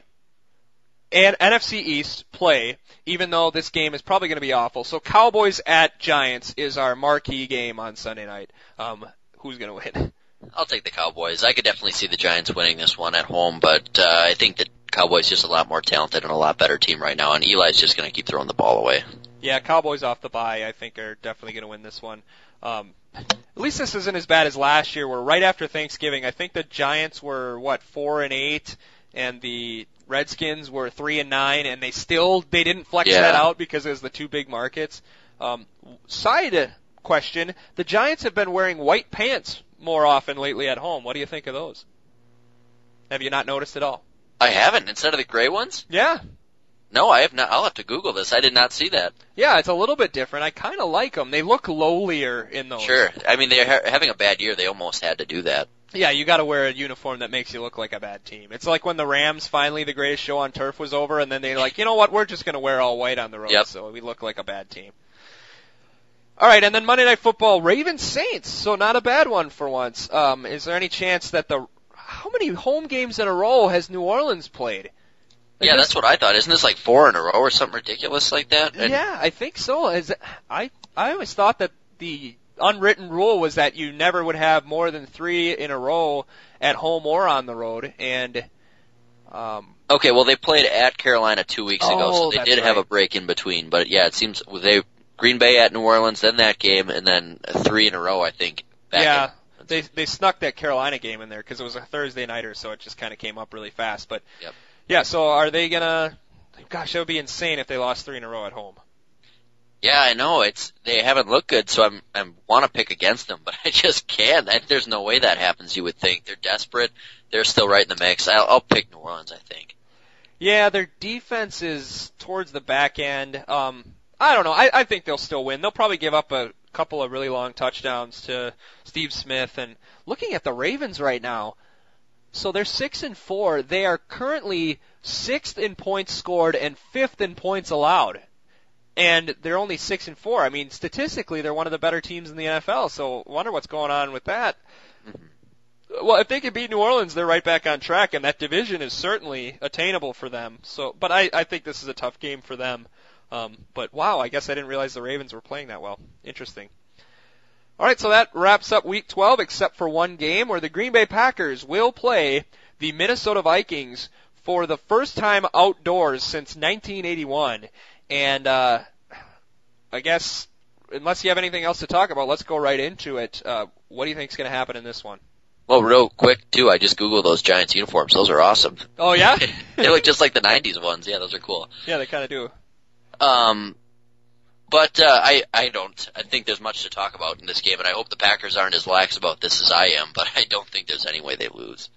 S2: NFC East play, even though this game is probably going to be awful. So Cowboys at Giants is our marquee game on Sunday night. Um, who's going to win?
S3: I'll take the Cowboys. I could definitely see the Giants winning this one at home, but uh, I think the Cowboys just a lot more talented and a lot better team right now, and Eli's just going to keep throwing the ball away.
S2: Yeah, Cowboys off the bye, I think are definitely going to win this one. Um, at least this isn't as bad as last year, where right after Thanksgiving, I think the Giants were what four and eight, and the Redskins were three and nine, and they still they didn't flex
S3: yeah.
S2: that out because it was the two big markets. Um, side question. The Giants have been wearing white pants more often lately at home. What do you think of those? Have you not noticed at all?
S3: I haven't. Instead of the gray ones?
S2: Yeah.
S3: No, I have not. I'll have to Google this. I did not see that.
S2: Yeah, it's a little bit different. I kind of like them. They look lowlier in those.
S3: Sure. I mean, they're ha- having a bad year. They almost had to do that.
S2: Yeah, you got to wear a uniform that makes you look like a bad team. It's like when the Rams finally the greatest show on turf was over, and then they're like, you know what, we're just to wear all white on the road,
S3: yep.
S2: so we look like a bad team. All right, and then Monday Night Football, Ravens Saints. So not a bad one for once. Um, is there any chance that the how many home games in a row has New Orleans played?
S3: Like yeah, this, that's what I thought. Isn't this like four in a row or something ridiculous like that?
S2: And yeah, I think so. Is I I always thought that the unwritten rule was that you never would have more than three in a row at home or on the road, and um,
S3: Okay, well they played at Carolina two weeks ago,
S2: oh,
S3: so they did
S2: right.
S3: have a break in between. But yeah, it seems they Green Bay at New Orleans, then that game, and then three in a row, I think.
S2: yeah, in. they they snuck that Carolina game in there because it was a Thursday nighter, so it just kind of came up really fast. But
S3: yep.
S2: yeah, so are they gonna? Gosh, that would be insane if they lost three in a row at home.
S3: Yeah, I know it's they haven't looked good, so I'm I want to pick against them, but I just can't. I, there's no way that happens. You would think they're desperate. They're still right in the mix. I'll, I'll pick New Orleans. I think.
S2: Yeah, their defense is towards the back end. Um, I don't know. I, I think they'll still win. They'll probably give up a couple of really long touchdowns to Steve Smith. And looking at the Ravens right now, so they're six and four. They are currently sixth in points scored and fifth in points allowed. And they're only six and four. I mean, statistically, they're one of the better teams in the NFL. So, wonder what's going on with that.
S3: Mm-hmm.
S2: Well, if they can beat New Orleans, they're right back on track, and that division is certainly attainable for them. So, but I, I think this is a tough game for them. Um, but wow, I guess I didn't realize the Ravens were playing that well. Interesting. All right, so that wraps up Week 12, except for one game where the Green Bay Packers will play the Minnesota Vikings for the first time outdoors since 1981. And uh, I guess unless you have anything else to talk about, let's go right into it. Uh, what do you think is going to happen in this one?
S3: Well, real quick too, I just googled those Giants uniforms. Those are awesome.
S2: Oh yeah,
S3: they look just like the '90s ones. Yeah, those are cool.
S2: Yeah, they kind of do.
S3: Um, but uh, I I don't I think there's much to talk about in this game, and I hope the Packers aren't as lax about this as I am. But I don't think there's any way they lose.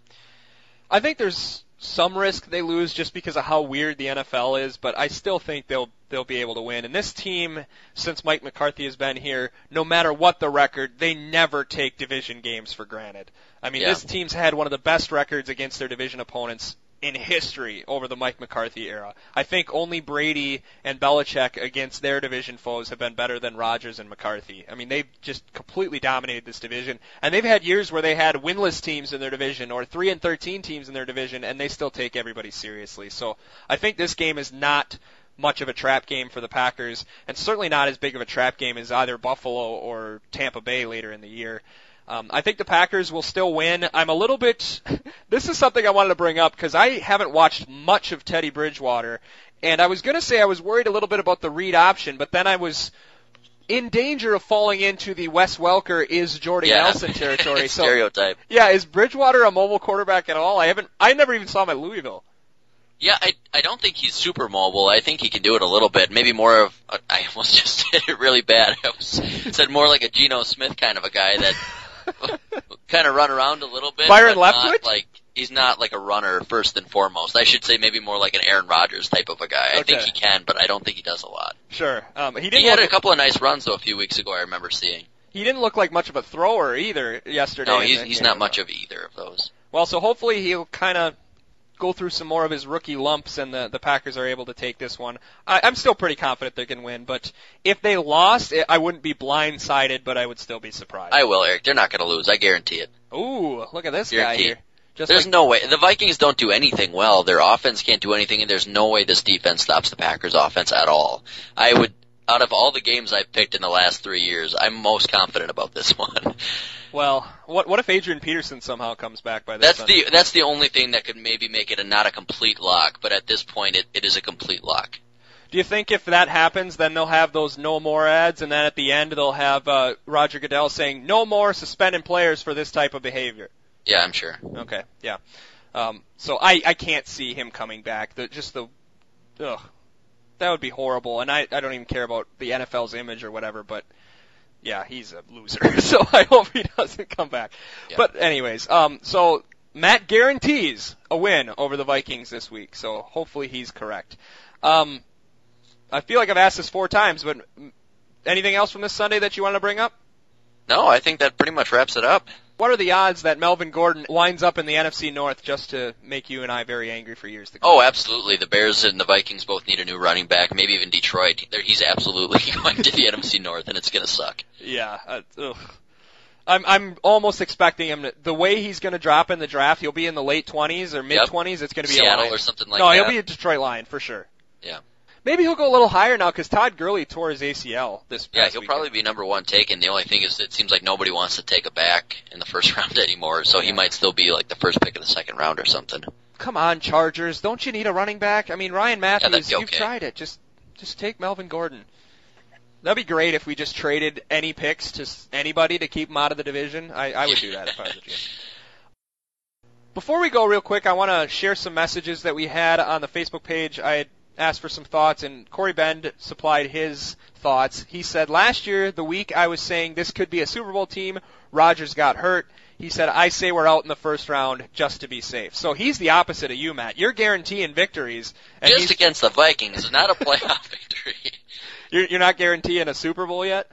S2: I think there's some risk they lose just because of how weird the NFL is, but I still think they'll they'll be able to win. And this team, since Mike McCarthy has been here, no matter what the record, they never take division games for granted. I mean,
S3: Yeah.
S2: this team's had one of the best records against their division opponents in history over the Mike McCarthy era. I think only Brady and Belichick against their division foes have been better than Rodgers and McCarthy. I mean, they've just completely dominated this division, and they've had years where they had winless teams in their division or 3 and 13 teams in their division, and they still take everybody seriously. So I think this game is not much of a trap game for the Packers, and certainly not as big of a trap game as either Buffalo or Tampa Bay later in the year. Um, I think the Packers will still win. I'm a little bit. This is something I wanted to bring up because I haven't watched much of Teddy Bridgewater, and I was going to say I was worried a little bit about the read option, but then I was in danger of falling into the Wes Welker is Jordy
S3: Yeah.
S2: Nelson territory. so
S3: Stereotype.
S2: yeah, is Bridgewater a mobile quarterback at all? I haven't. I never even saw him at Louisville.
S3: Yeah, I I don't think he's super mobile. I think he can do it a little bit. Maybe more of I almost just did it really bad. I was said more like a Geno Smith kind of a guy that kind of run around a little bit.
S2: Byron Leftwich?
S3: Like he's not like a runner first and foremost. I should say maybe more like an Aaron Rodgers type of a guy. I think he can, but I don't think he does a lot.
S2: Sure. Um, he didn't.
S3: He had a couple of nice runs though a few weeks ago. I remember seeing.
S2: he didn't look like much of a thrower either yesterday.
S3: No, he's he's not much of either of those.
S2: Well, so hopefully he'll kind of go through some more of his rookie lumps, and the the Packers are able to take this one. I, I'm still pretty confident they can win, but if they lost, I wouldn't be blindsided, but I would still be surprised.
S3: I will, Eric. They're not going to lose. I guarantee it.
S2: Ooh, look at this guy here. Just
S3: There's
S2: like,
S3: no way. The Vikings don't do anything well. Their offense can't do anything, and there's no way this defense stops the Packers' offense at all. I would, out of all the games I've picked in the last three years, I'm most confident about this one.
S2: well, what what if Adrian Peterson somehow comes back by this?
S3: That's
S2: Sunday?
S3: the that's the only thing that could maybe make it a not a complete lock, but at this point, it, it is a complete lock.
S2: Do you think if that happens, then they'll have those no more ads, and then at the end they'll have uh, Roger Goodell saying no more suspending players for this type of behavior?
S3: Yeah, I'm sure.
S2: Okay, yeah. Um, so I I can't see him coming back. The just the, ugh, that would be horrible. And I I don't even care about the NFL's image or whatever, but yeah, he's a loser. so I hope he doesn't come back.
S3: Yeah.
S2: But anyways, um, so Matt guarantees a win over the Vikings this week. So hopefully he's correct. Um, I feel like I've asked this four times, but anything else from this Sunday that you want to bring up?
S3: No, I think that pretty much wraps it up.
S2: What are the odds that Melvin Gordon winds up in the NFC North just to make you and I very angry for years to come?
S3: Oh, absolutely. The Bears and the Vikings both need a new running back. Maybe even Detroit. He's absolutely going to the NFC North, and it's going to suck.
S2: Yeah. Uh. I'm I'm almost expecting him to, the way he's going to drop in the draft. He'll be in the late 20s or mid 20s. It's going to be a
S3: Seattle
S2: Lion.
S3: or something like
S2: no,
S3: that.
S2: he'll be a Detroit Lion for sure.
S3: Yeah.
S2: Maybe he'll go a little higher now because Todd Gurley tore his ACL this
S3: Yeah, he'll
S2: weekend.
S3: probably be number one taken. The only thing is, it seems like nobody wants to take a back in the first round anymore, so he might still be like the first pick of the second round or something.
S2: Come on, Chargers! Don't you need a running back? I mean, Ryan Mathews,
S3: that'd be
S2: you've tried it. Just just take Melvin Gordon. That'd be great if we just traded any picks to anybody to keep him out of the division. I, I would do that if I was a GM. Before we go real quick, I want to share some messages that we had on the Facebook page. I had asked for some thoughts, and Corey Bend supplied his thoughts. He said, last year, the week I was saying this could be a Super Bowl team, Rodgers got hurt. He said, I say we're out in the first round just to be safe. So he's the opposite of you, Matt. You're guaranteeing victories. And
S3: Just against the Vikings, not a playoff victory.
S2: you're, you're not guaranteeing a Super Bowl yet?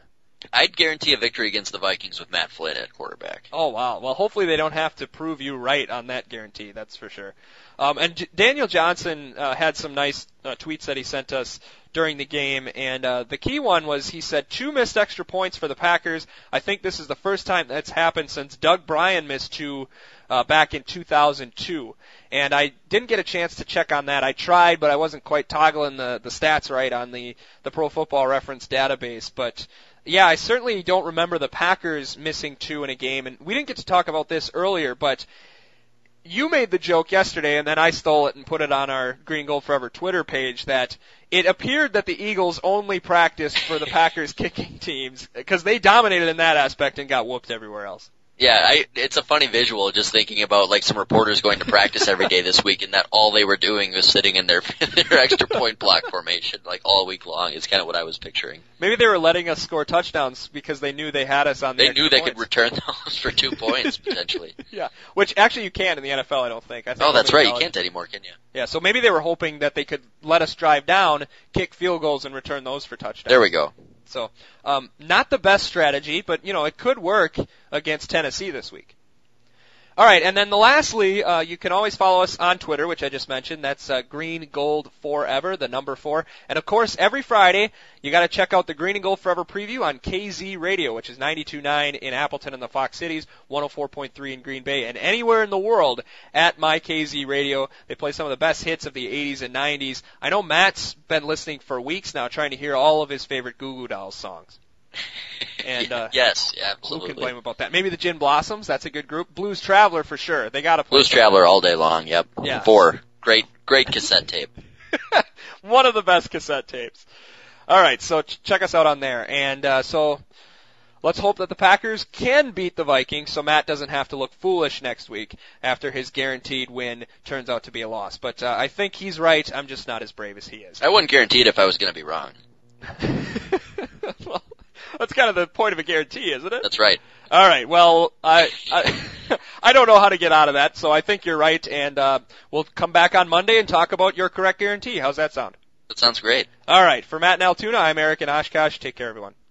S3: I'd guarantee a victory against the Vikings with Matt Flynn at quarterback.
S2: Oh wow. Well, hopefully they don't have to prove you right on that guarantee. That's for sure. Um, and J- Daniel Johnson uh, had some nice uh, tweets that he sent us during the game, and uh, the key one was he said two missed extra points for the Packers. I think this is the first time that's happened since Doug Bryan missed two uh, back in 2002. And I didn't get a chance to check on that. I tried, but I wasn't quite toggling the the stats right on the the Pro Football Reference database. But yeah, I certainly don't remember the Packers missing two in a game, and we didn't get to talk about this earlier, but you made the joke yesterday, and then I stole it and put it on our Green Gold Forever Twitter page that it appeared that the Eagles only practiced for the Packers kicking teams because they dominated in that aspect and got whooped everywhere else.
S3: Yeah, I, it's a funny visual just thinking about like some reporters going to practice every day this week and that all they were doing was sitting in their their extra point block formation like all week long. Is kind of what I was picturing.
S2: Maybe they were letting us score touchdowns because they knew they had us on the
S3: They knew they could return those for two points potentially.
S2: Yeah, which actually you can in the NFL. I don't think. I think
S3: Oh, that's right. You can't anymore, can you?
S2: Yeah, so maybe they were hoping that they could let us drive down, kick field goals, and return those for touchdowns.
S3: There we go.
S2: So, um, not the best strategy, but you know it could work against Tennessee this week. All right, and then the lastly, uh, you can always follow us on Twitter, which I just mentioned. That's uh, Green Gold Forever, the number four. And of course, every Friday you got to check out the Green and Gold Forever preview on KZ Radio, which is 92.9 in Appleton and the Fox Cities, 104.3 in Green Bay, and anywhere in the world at my KZ Radio. They play some of the best hits of the 80s and 90s. I know Matt's been listening for weeks now, trying to hear all of his favorite Goo Goo Dolls songs. And uh,
S3: yes,
S2: who
S3: absolutely.
S2: can blame about that? Maybe the Gin Blossoms. That's a good group. Blues Traveler for sure. They got to play.
S3: Blues Traveler all day long. Yep.
S2: Yeah.
S3: Four. Great, great cassette tape.
S2: One of the best cassette tapes. All right, so ch- check us out on there. And uh, so let's hope that the Packers can beat the Vikings, so Matt doesn't have to look foolish next week after his guaranteed win turns out to be a loss. But uh, I think he's right. I'm just not as brave as he is.
S3: I wouldn't guarantee it if I was going to be wrong.
S2: well, that's kind of the point of a guarantee, isn't it?
S3: That's right.
S2: All right. Well, I I, I don't know how to get out of that, so I think you're right, and uh, we'll come back on Monday and talk about your correct guarantee. How's that sound?
S3: That sounds great.
S2: All right. For Matt and Altoona, I'm Eric and Oshkosh. Take care, everyone.